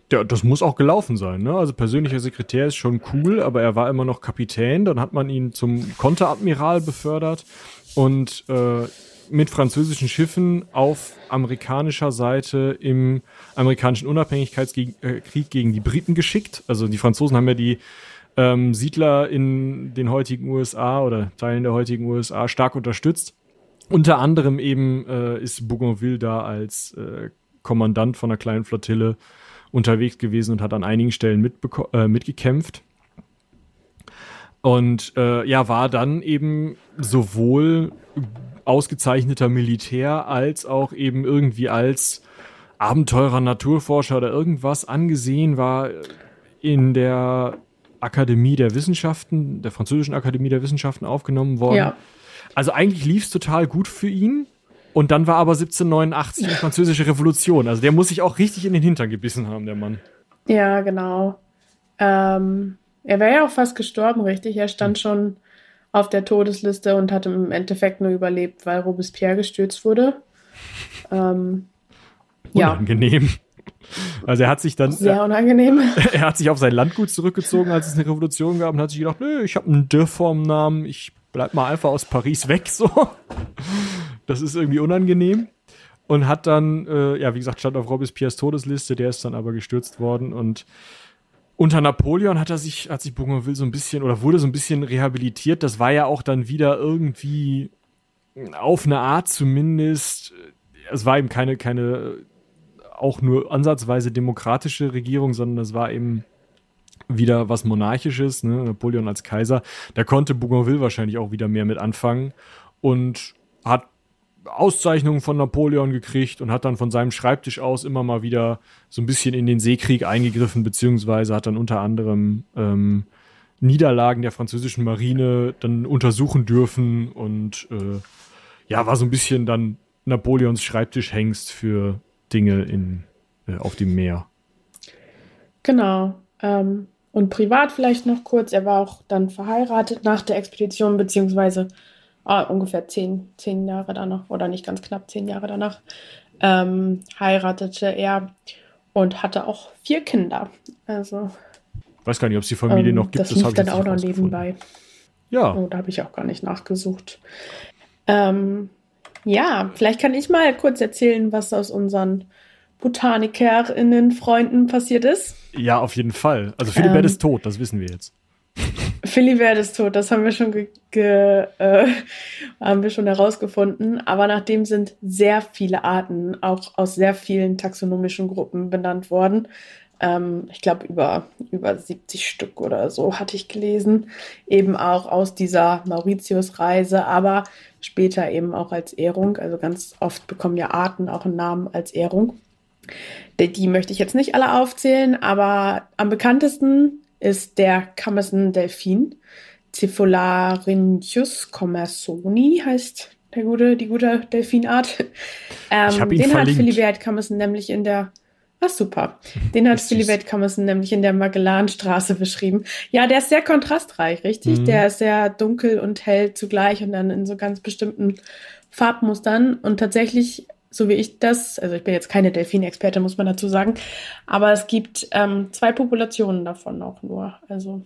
Ja, das muss auch gelaufen sein, ne? Also persönlicher Sekretär ist schon cool, aber er war immer noch Kapitän, dann hat man ihn zum Konteradmiral befördert und äh, mit französischen Schiffen auf amerikanischer Seite im amerikanischen Unabhängigkeitskrieg äh, gegen die Briten geschickt. Also die Franzosen haben ja die ähm, Siedler in den heutigen USA oder Teilen der heutigen USA stark unterstützt. Unter anderem eben äh, ist Bougainville da als äh, Kommandant von einer kleinen Flottille unterwegs gewesen und hat an einigen Stellen äh, mitgekämpft. Und äh, ja, war dann eben sowohl ausgezeichneter Militär als auch eben irgendwie als Abenteurer, Naturforscher oder irgendwas angesehen, war in der Akademie der Wissenschaften, der französischen Akademie der Wissenschaften aufgenommen worden. Ja. Also eigentlich lief es total gut für ihn. Und dann war aber 1789 die französische Revolution. Also der muss sich auch richtig in den Hintern gebissen haben, der Mann. Ja, genau. Ähm, er wäre ja auch fast gestorben, richtig? Er stand hm. schon auf der Todesliste und hat im Endeffekt nur überlebt, weil Robespierre gestürzt wurde. Ähm, Unangenehm. Ja. Also er hat sich dann sehr unangenehm. Er hat sich auf sein Landgut zurückgezogen, als es eine Revolution gab und hat sich gedacht, nö, ich habe einen De vorm Namen, ich bleib mal einfach aus Paris weg so. Das ist irgendwie unangenehm und hat dann äh, ja, wie gesagt, stand auf Robespierres Todesliste, der ist dann aber gestürzt worden und unter Napoleon hat er sich, hat sich Bougainville so ein bisschen oder wurde so ein bisschen rehabilitiert. Das war ja auch dann wieder irgendwie auf eine Art zumindest, es war eben keine, keine auch nur ansatzweise demokratische Regierung, sondern es war eben wieder was Monarchisches, ne? Napoleon als Kaiser. Da konnte Bougainville wahrscheinlich auch wieder mehr mit anfangen und hat Auszeichnungen von Napoleon gekriegt und hat dann von seinem Schreibtisch aus immer mal wieder so ein bisschen in den Seekrieg eingegriffen, beziehungsweise hat dann unter anderem ähm, Niederlagen der französischen Marine dann untersuchen dürfen und äh, ja, war so ein bisschen dann Napoleons Schreibtischhengst für Dinge in, äh, auf dem Meer. Genau. Ähm, und privat vielleicht noch kurz, er war auch dann verheiratet nach der Expedition, beziehungsweise ah, ungefähr zehn, zehn Jahre danach, oder nicht ganz knapp zehn Jahre danach, ähm, heiratete er und hatte auch vier Kinder. Also. Weiß gar nicht, ob es die Familie ähm, noch gibt. Das, das lief dann auch noch nebenbei. Ja. Oh, da habe ich auch gar nicht nachgesucht. Ähm, ja, vielleicht kann ich mal kurz erzählen, was aus unseren BotanikerInnen Freunden passiert ist. Ja, auf jeden Fall. Also Philibert ähm, ist tot, das wissen wir jetzt. Philibert ist tot, das haben wir schon ge, ge äh, haben wir schon herausgefunden. Aber nachdem sind sehr viele Arten auch aus sehr vielen taxonomischen Gruppen benannt worden. Ähm, ich glaube über über 70 Stück oder so hatte ich gelesen, eben auch aus dieser Mauritius-Reise, aber später eben auch als Ehrung. Also ganz oft bekommen ja Arten auch einen Namen als Ehrung. Die, die möchte ich jetzt nicht alle aufzählen, aber am bekanntesten ist der Camerson-Delfin. Cephalarynchus commersoni heißt der gute, die gute Delfinart. Ähm, den verlinkt. hat Philibert Camerson nämlich in der Ach super. Den hat Philibert Camerson nämlich in der Magellanstraße beschrieben. Ja, der ist sehr kontrastreich, richtig? Mhm. Der ist sehr dunkel und hell zugleich und dann in so ganz bestimmten Farbmustern. Und tatsächlich so wie ich das, also ich bin jetzt keine Delfinexperte, muss man dazu sagen, aber es gibt ähm, zwei Populationen davon auch nur. Also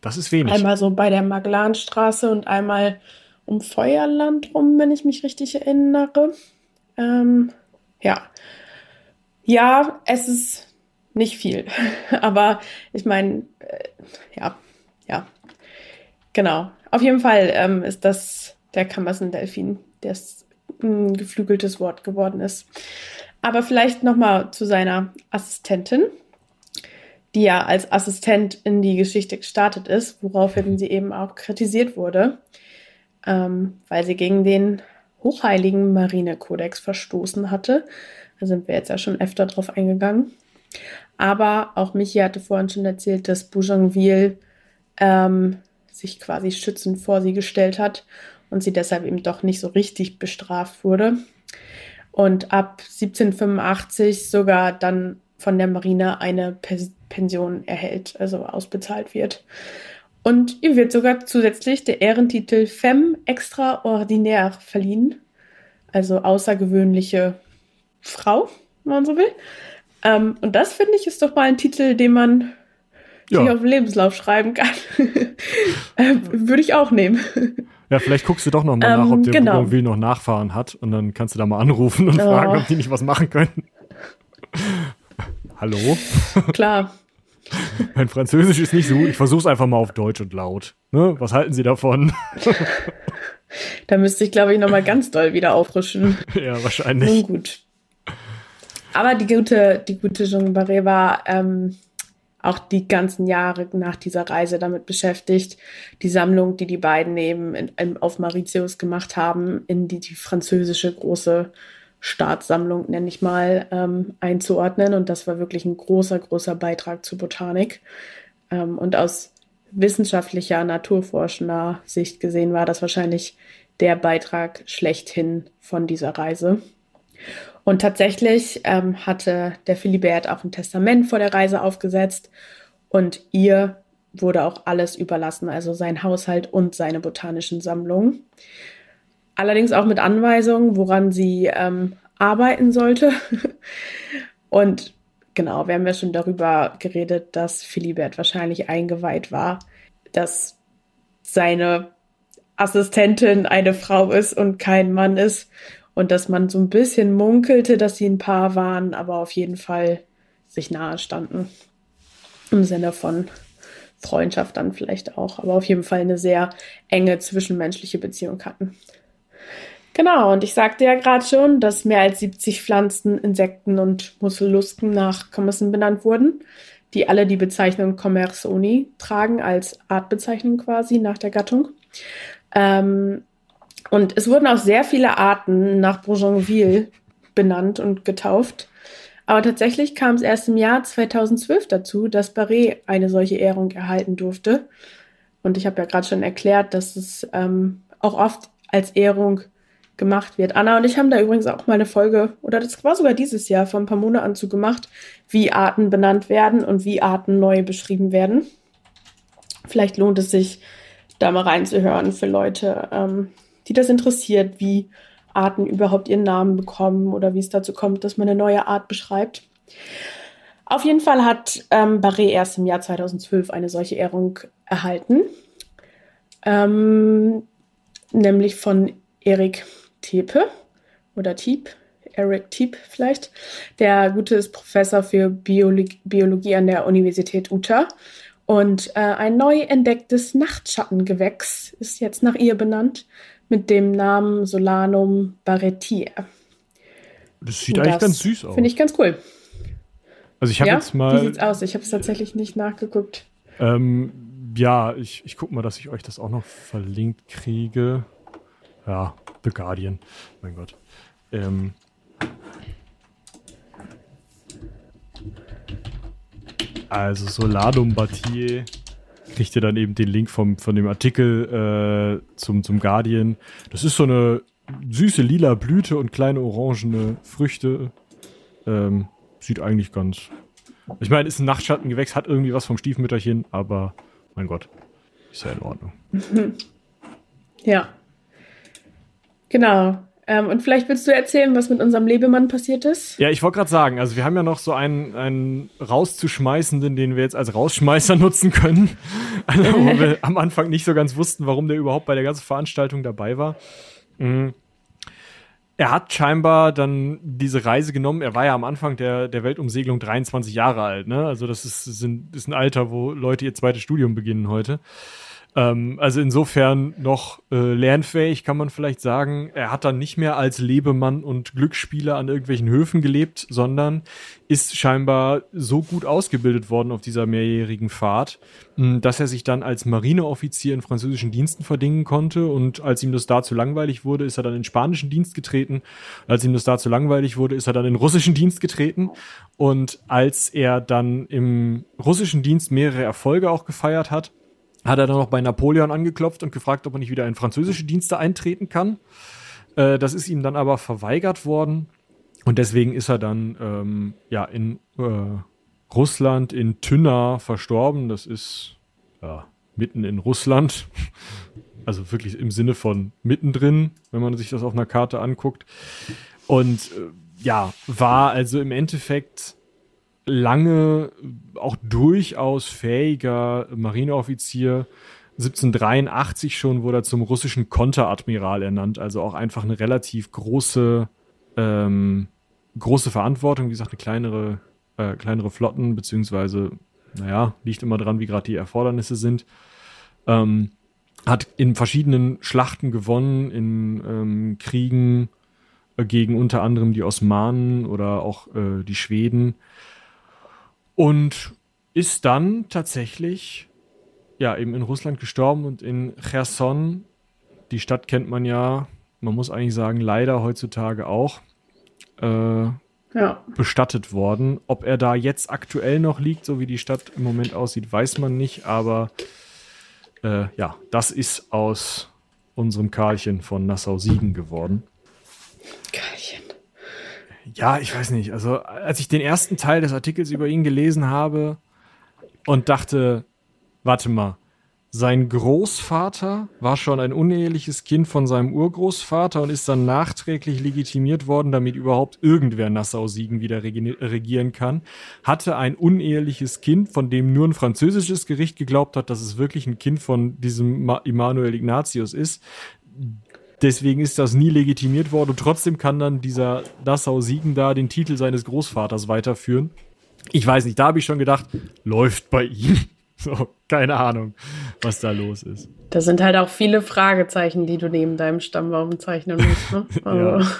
das ist wenig. Einmal so bei der Magellanstraße und einmal um Feuerland rum, wenn ich mich richtig erinnere. Ähm, ja. Ja, es ist nicht viel. aber ich meine, äh, ja, ja. Genau. Auf jeden Fall ähm, ist das der Kammersen-Delfin. Der ist ein geflügeltes Wort geworden ist. Aber vielleicht nochmal zu seiner Assistentin, die ja als Assistent in die Geschichte gestartet ist, woraufhin sie eben auch kritisiert wurde, ähm, weil sie gegen den hochheiligen Marinekodex verstoßen hatte. Da sind wir jetzt ja schon öfter drauf eingegangen. Aber auch Michi hatte vorhin schon erzählt, dass Bougainville ähm, sich quasi schützend vor sie gestellt hat und sie deshalb eben doch nicht so richtig bestraft wurde. Und ab 1785 sogar dann von der Marine eine Pension erhält, also ausbezahlt wird. Und ihr wird sogar zusätzlich der Ehrentitel Femme Extraordinaire verliehen, also außergewöhnliche Frau, wenn man so will. Ähm, und das finde ich ist doch mal ein Titel, den man ja. sich auf den Lebenslauf schreiben kann. äh, Würde ich auch nehmen. Ja, vielleicht guckst du doch noch mal ähm, nach, ob der genau. Bougainville noch Nachfahren hat und dann kannst du da mal anrufen und oh. fragen, ob die nicht was machen können. Hallo? Klar. Mein Französisch ist nicht so gut. Ich versuche es einfach mal auf Deutsch und laut. Ne? Was halten Sie davon? da müsste ich, glaube ich, noch mal ganz doll wieder auffrischen. Ja, wahrscheinlich. Nun gut. Aber die gute, die gute Jean Barré war ähm, auch die ganzen Jahre nach dieser Reise damit beschäftigt, die Sammlung, die die beiden eben in, in, auf Mauritius gemacht haben, in die, die französische große Staatssammlung, nenne ich mal, ähm, einzuordnen. Und das war wirklich ein großer, großer Beitrag zur Botanik. Ähm, und aus wissenschaftlicher, naturforschender Sicht gesehen war das wahrscheinlich der Beitrag schlechthin von dieser Reise. Und tatsächlich ähm, hatte der Philibert auch ein Testament vor der Reise aufgesetzt und ihr wurde auch alles überlassen, also sein Haushalt und seine botanischen Sammlungen. Allerdings auch mit Anweisungen, woran sie ähm, arbeiten sollte. und genau, wir haben ja schon darüber geredet, dass Philibert wahrscheinlich eingeweiht war, dass seine Assistentin eine Frau ist und kein Mann ist und dass man so ein bisschen munkelte, dass sie ein Paar waren, aber auf jeden Fall sich nahe standen. Im Sinne von Freundschaft dann vielleicht auch, aber auf jeden Fall eine sehr enge zwischenmenschliche Beziehung hatten. Genau, und ich sagte ja gerade schon, dass mehr als 70 Pflanzen, Insekten und Musselusken nach Commerson benannt wurden, die alle die Bezeichnung Commersoni tragen, als Artbezeichnung quasi nach der Gattung. Ähm, und es wurden auch sehr viele Arten nach Bougainville benannt und getauft. Aber tatsächlich kam es erst im Jahr 2012 dazu, dass Barré eine solche Ehrung erhalten durfte. Und ich habe ja gerade schon erklärt, dass es ähm, auch oft als Ehrung gemacht wird. Anna und ich haben da übrigens auch mal eine Folge, oder das war sogar dieses Jahr, vor ein paar Monaten zu gemacht, wie Arten benannt werden und wie Arten neu beschrieben werden. Vielleicht lohnt es sich, da mal reinzuhören für Leute, ähm, die das interessiert, wie Arten überhaupt ihren Namen bekommen oder wie es dazu kommt, dass man eine neue Art beschreibt. Auf jeden Fall hat ähm, Barré erst im Jahr 2012 eine solche Ehrung erhalten, ähm, nämlich von Erik Tepe oder Tiep, Eric Tiep vielleicht. Der Gute ist Professor für Biologie, Biologie an der Universität Utah. Und äh, ein neu entdecktes Nachtschattengewächs ist jetzt nach ihr benannt mit dem Namen Solanum barretii. Das sieht eigentlich ganz süß aus. Finde ich ganz cool. Also ich habe ja? jetzt mal. Wie sieht's aus? Ich habe es tatsächlich nicht nachgeguckt. Ähm, ja, ich, ich gucke mal, dass ich euch das auch noch verlinkt kriege. Ja, The Guardian. Mein Gott. Ähm, also Soladum Batier kriegt ihr dann eben den Link vom, von dem Artikel äh, zum, zum Guardian. Das ist so eine süße lila Blüte und kleine orangene Früchte. Ähm, sieht eigentlich ganz. Ich meine, ist ein Nachtschattengewächs, hat irgendwie was vom Stiefmütterchen, aber mein Gott, ist ja in Ordnung. Ja. Genau. Ähm, und vielleicht willst du erzählen, was mit unserem Lebemann passiert ist? Ja, ich wollte gerade sagen, also wir haben ja noch so einen, einen rauszuschmeißenden, den wir jetzt als Rausschmeißer nutzen können, also, wo wir am Anfang nicht so ganz wussten, warum der überhaupt bei der ganzen Veranstaltung dabei war. Mhm. Er hat scheinbar dann diese Reise genommen. Er war ja am Anfang der, der Weltumsegelung 23 Jahre alt. Ne? Also das ist, sind, ist ein Alter, wo Leute ihr zweites Studium beginnen heute. Ähm, also insofern noch äh, lernfähig, kann man vielleicht sagen. Er hat dann nicht mehr als Lebemann und Glücksspieler an irgendwelchen Höfen gelebt, sondern ist scheinbar so gut ausgebildet worden auf dieser mehrjährigen Fahrt, hm, dass er sich dann als Marineoffizier in französischen Diensten verdingen konnte. Und als ihm das da zu langweilig wurde, ist er dann in spanischen Dienst getreten. Als ihm das da zu langweilig wurde, ist er dann in russischen Dienst getreten. Und als er dann im russischen Dienst mehrere Erfolge auch gefeiert hat, hat er dann noch bei Napoleon angeklopft und gefragt, ob er nicht wieder in französische Dienste eintreten kann. Äh, das ist ihm dann aber verweigert worden. Und deswegen ist er dann ähm, ja in äh, Russland, in Tynna verstorben. Das ist ja, mitten in Russland. Also wirklich im Sinne von mittendrin, wenn man sich das auf einer Karte anguckt. Und äh, ja, war also im Endeffekt lange auch durchaus fähiger Marineoffizier. 1783 schon wurde er zum russischen Konteradmiral ernannt, also auch einfach eine relativ große, ähm, große Verantwortung, wie gesagt, eine kleinere, äh, kleinere Flotten, beziehungsweise, naja, liegt immer dran, wie gerade die Erfordernisse sind. Ähm, hat in verschiedenen Schlachten gewonnen, in ähm, Kriegen äh, gegen unter anderem die Osmanen oder auch äh, die Schweden und ist dann tatsächlich ja eben in Russland gestorben und in Cherson, die Stadt kennt man ja, man muss eigentlich sagen, leider heutzutage auch, äh, ja. bestattet worden. Ob er da jetzt aktuell noch liegt, so wie die Stadt im Moment aussieht, weiß man nicht, aber äh, ja, das ist aus unserem Karlchen von Nassau-Siegen geworden. Karlchen ja, ich weiß nicht. Also, als ich den ersten Teil des Artikels über ihn gelesen habe und dachte, warte mal, sein Großvater war schon ein uneheliches Kind von seinem Urgroßvater und ist dann nachträglich legitimiert worden, damit überhaupt irgendwer Nassau-Siegen wieder regieren kann. Hatte ein uneheliches Kind, von dem nur ein französisches Gericht geglaubt hat, dass es wirklich ein Kind von diesem Immanuel Ignatius ist. Deswegen ist das nie legitimiert worden und trotzdem kann dann dieser Nassau-Siegen da den Titel seines Großvaters weiterführen. Ich weiß nicht, da habe ich schon gedacht, läuft bei ihm. So, keine Ahnung, was da los ist. Da sind halt auch viele Fragezeichen, die du neben deinem Stammbaum zeichnen musst. Ne? ja. Also.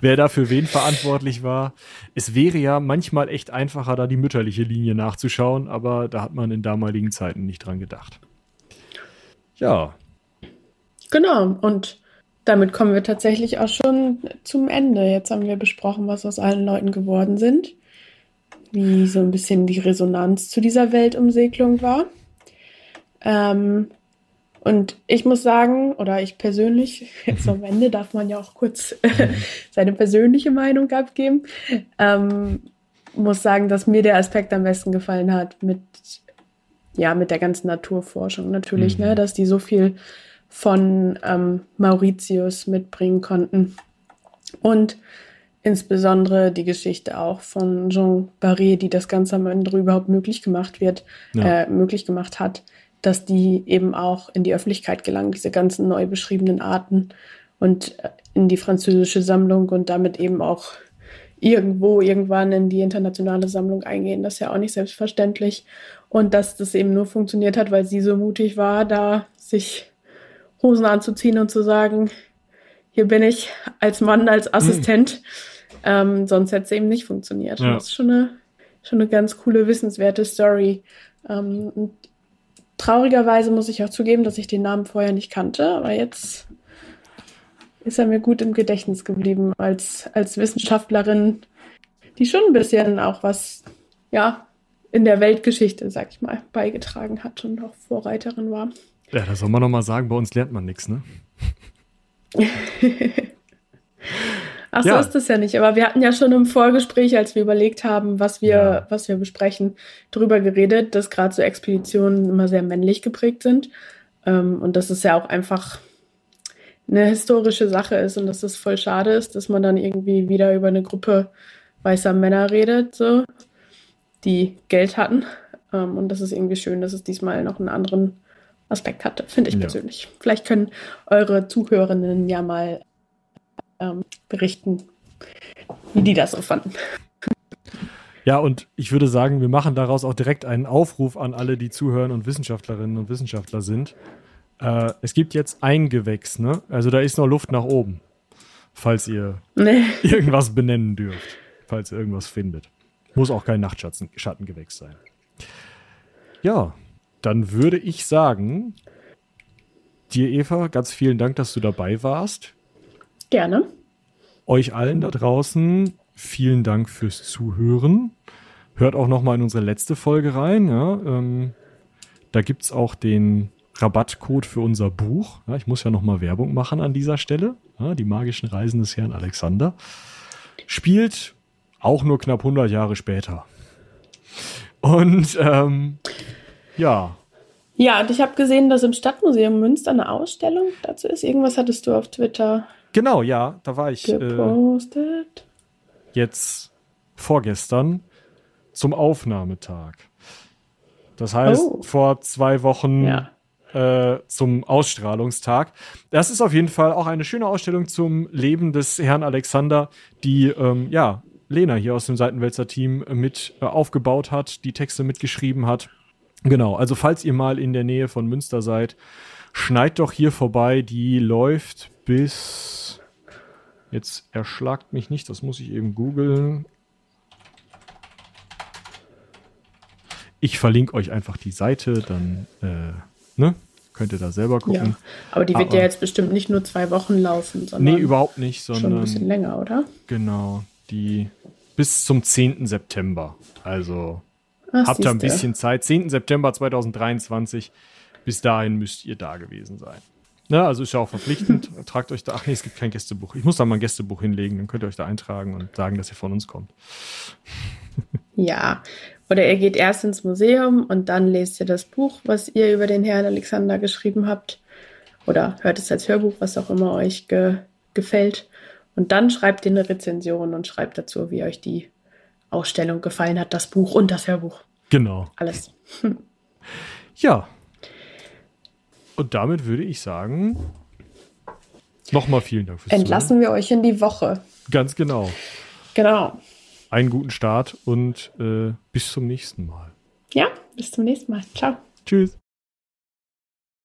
Wer da für wen verantwortlich war. Es wäre ja manchmal echt einfacher, da die mütterliche Linie nachzuschauen, aber da hat man in damaligen Zeiten nicht dran gedacht. Ja. Genau, und damit kommen wir tatsächlich auch schon zum Ende. Jetzt haben wir besprochen, was aus allen Leuten geworden sind wie so ein bisschen die Resonanz zu dieser Weltumsegelung war. Ähm, und ich muss sagen, oder ich persönlich, jetzt am Ende darf man ja auch kurz seine persönliche Meinung abgeben, ähm, muss sagen, dass mir der Aspekt am besten gefallen hat mit, ja, mit der ganzen Naturforschung natürlich, ne, mhm. ne, dass die so viel von ähm, Mauritius mitbringen konnten. Und insbesondere die Geschichte auch von Jean Barré, die das Ganze am Ende überhaupt möglich gemacht wird, ja. äh, möglich gemacht hat, dass die eben auch in die Öffentlichkeit gelangen, diese ganzen neu beschriebenen Arten und äh, in die französische Sammlung und damit eben auch irgendwo irgendwann in die internationale Sammlung eingehen. Das ist ja auch nicht selbstverständlich. Und dass das eben nur funktioniert hat, weil sie so mutig war, da sich Hosen anzuziehen und zu sagen, hier bin ich als Mann, als Assistent. Mhm. Ähm, sonst hätte es eben nicht funktioniert. Ja. Das ist schon eine, schon eine ganz coole, wissenswerte Story. Ähm, traurigerweise muss ich auch zugeben, dass ich den Namen vorher nicht kannte, aber jetzt ist er mir gut im Gedächtnis geblieben als, als Wissenschaftlerin, die schon ein bisschen auch was, ja, in der Weltgeschichte, sag ich mal, beigetragen hat und auch Vorreiterin war. Ja, da soll man noch mal sagen, bei uns lernt man nichts, ne? Ach so ja. ist das ja nicht. Aber wir hatten ja schon im Vorgespräch, als wir überlegt haben, was wir, ja. was wir besprechen, darüber geredet, dass gerade so Expeditionen immer sehr männlich geprägt sind. Ähm, und dass es ja auch einfach eine historische Sache ist und dass es voll schade ist, dass man dann irgendwie wieder über eine Gruppe weißer Männer redet, so, die Geld hatten. Ähm, und das ist irgendwie schön, dass es diesmal noch einen anderen Aspekt hatte, finde ich ja. persönlich. Vielleicht können eure Zuhörerinnen ja mal ähm, berichten, wie die das so fanden. Ja, und ich würde sagen, wir machen daraus auch direkt einen Aufruf an alle, die zuhören und Wissenschaftlerinnen und Wissenschaftler sind. Äh, es gibt jetzt ein Gewächs, ne? Also da ist noch Luft nach oben, falls ihr nee. irgendwas benennen dürft, falls ihr irgendwas findet. Muss auch kein Nachtschattengewächs sein. Ja, dann würde ich sagen, dir, Eva, ganz vielen Dank, dass du dabei warst. Gerne. Euch allen da draußen vielen Dank fürs Zuhören. Hört auch noch mal in unsere letzte Folge rein. Ja, ähm, da gibt es auch den Rabattcode für unser Buch. Ja, ich muss ja noch mal Werbung machen an dieser Stelle. Ja, die magischen Reisen des Herrn Alexander. Spielt auch nur knapp 100 Jahre später. Und ähm, ja. Ja, und ich habe gesehen, dass im Stadtmuseum Münster eine Ausstellung dazu ist. Irgendwas hattest du auf Twitter Genau, ja, da war ich äh, jetzt vorgestern zum Aufnahmetag. Das heißt, oh. vor zwei Wochen ja. äh, zum Ausstrahlungstag. Das ist auf jeden Fall auch eine schöne Ausstellung zum Leben des Herrn Alexander, die ähm, ja Lena hier aus dem Seitenwälzer Team mit äh, aufgebaut hat, die Texte mitgeschrieben hat. Genau, also falls ihr mal in der Nähe von Münster seid, schneid doch hier vorbei. Die läuft bis. Jetzt erschlagt mich nicht, das muss ich eben googeln. Ich verlinke euch einfach die Seite, dann äh, ne, könnt ihr da selber gucken. Ja, aber die wird aber, ja jetzt bestimmt nicht nur zwei Wochen laufen, sondern. Nee, überhaupt nicht, sondern. Schon ein bisschen länger, oder? Genau, die bis zum 10. September. Also Ach, habt ihr ein bisschen Zeit. 10. September 2023. Bis dahin müsst ihr da gewesen sein. Ne, also ist ja auch verpflichtend. Tragt euch da. Ach nee, es gibt kein Gästebuch. Ich muss da mal ein Gästebuch hinlegen, dann könnt ihr euch da eintragen und sagen, dass ihr von uns kommt. Ja. Oder ihr geht erst ins Museum und dann lest ihr das Buch, was ihr über den Herrn Alexander geschrieben habt. Oder hört es als Hörbuch, was auch immer euch ge gefällt. Und dann schreibt ihr eine Rezension und schreibt dazu, wie euch die Ausstellung gefallen hat, das Buch und das Hörbuch. Genau. Alles. Ja, und damit würde ich sagen, nochmal vielen Dank fürs Entlassen Zuhören. wir euch in die Woche. Ganz genau. Genau. Einen guten Start und äh, bis zum nächsten Mal. Ja, bis zum nächsten Mal. Ciao. Tschüss.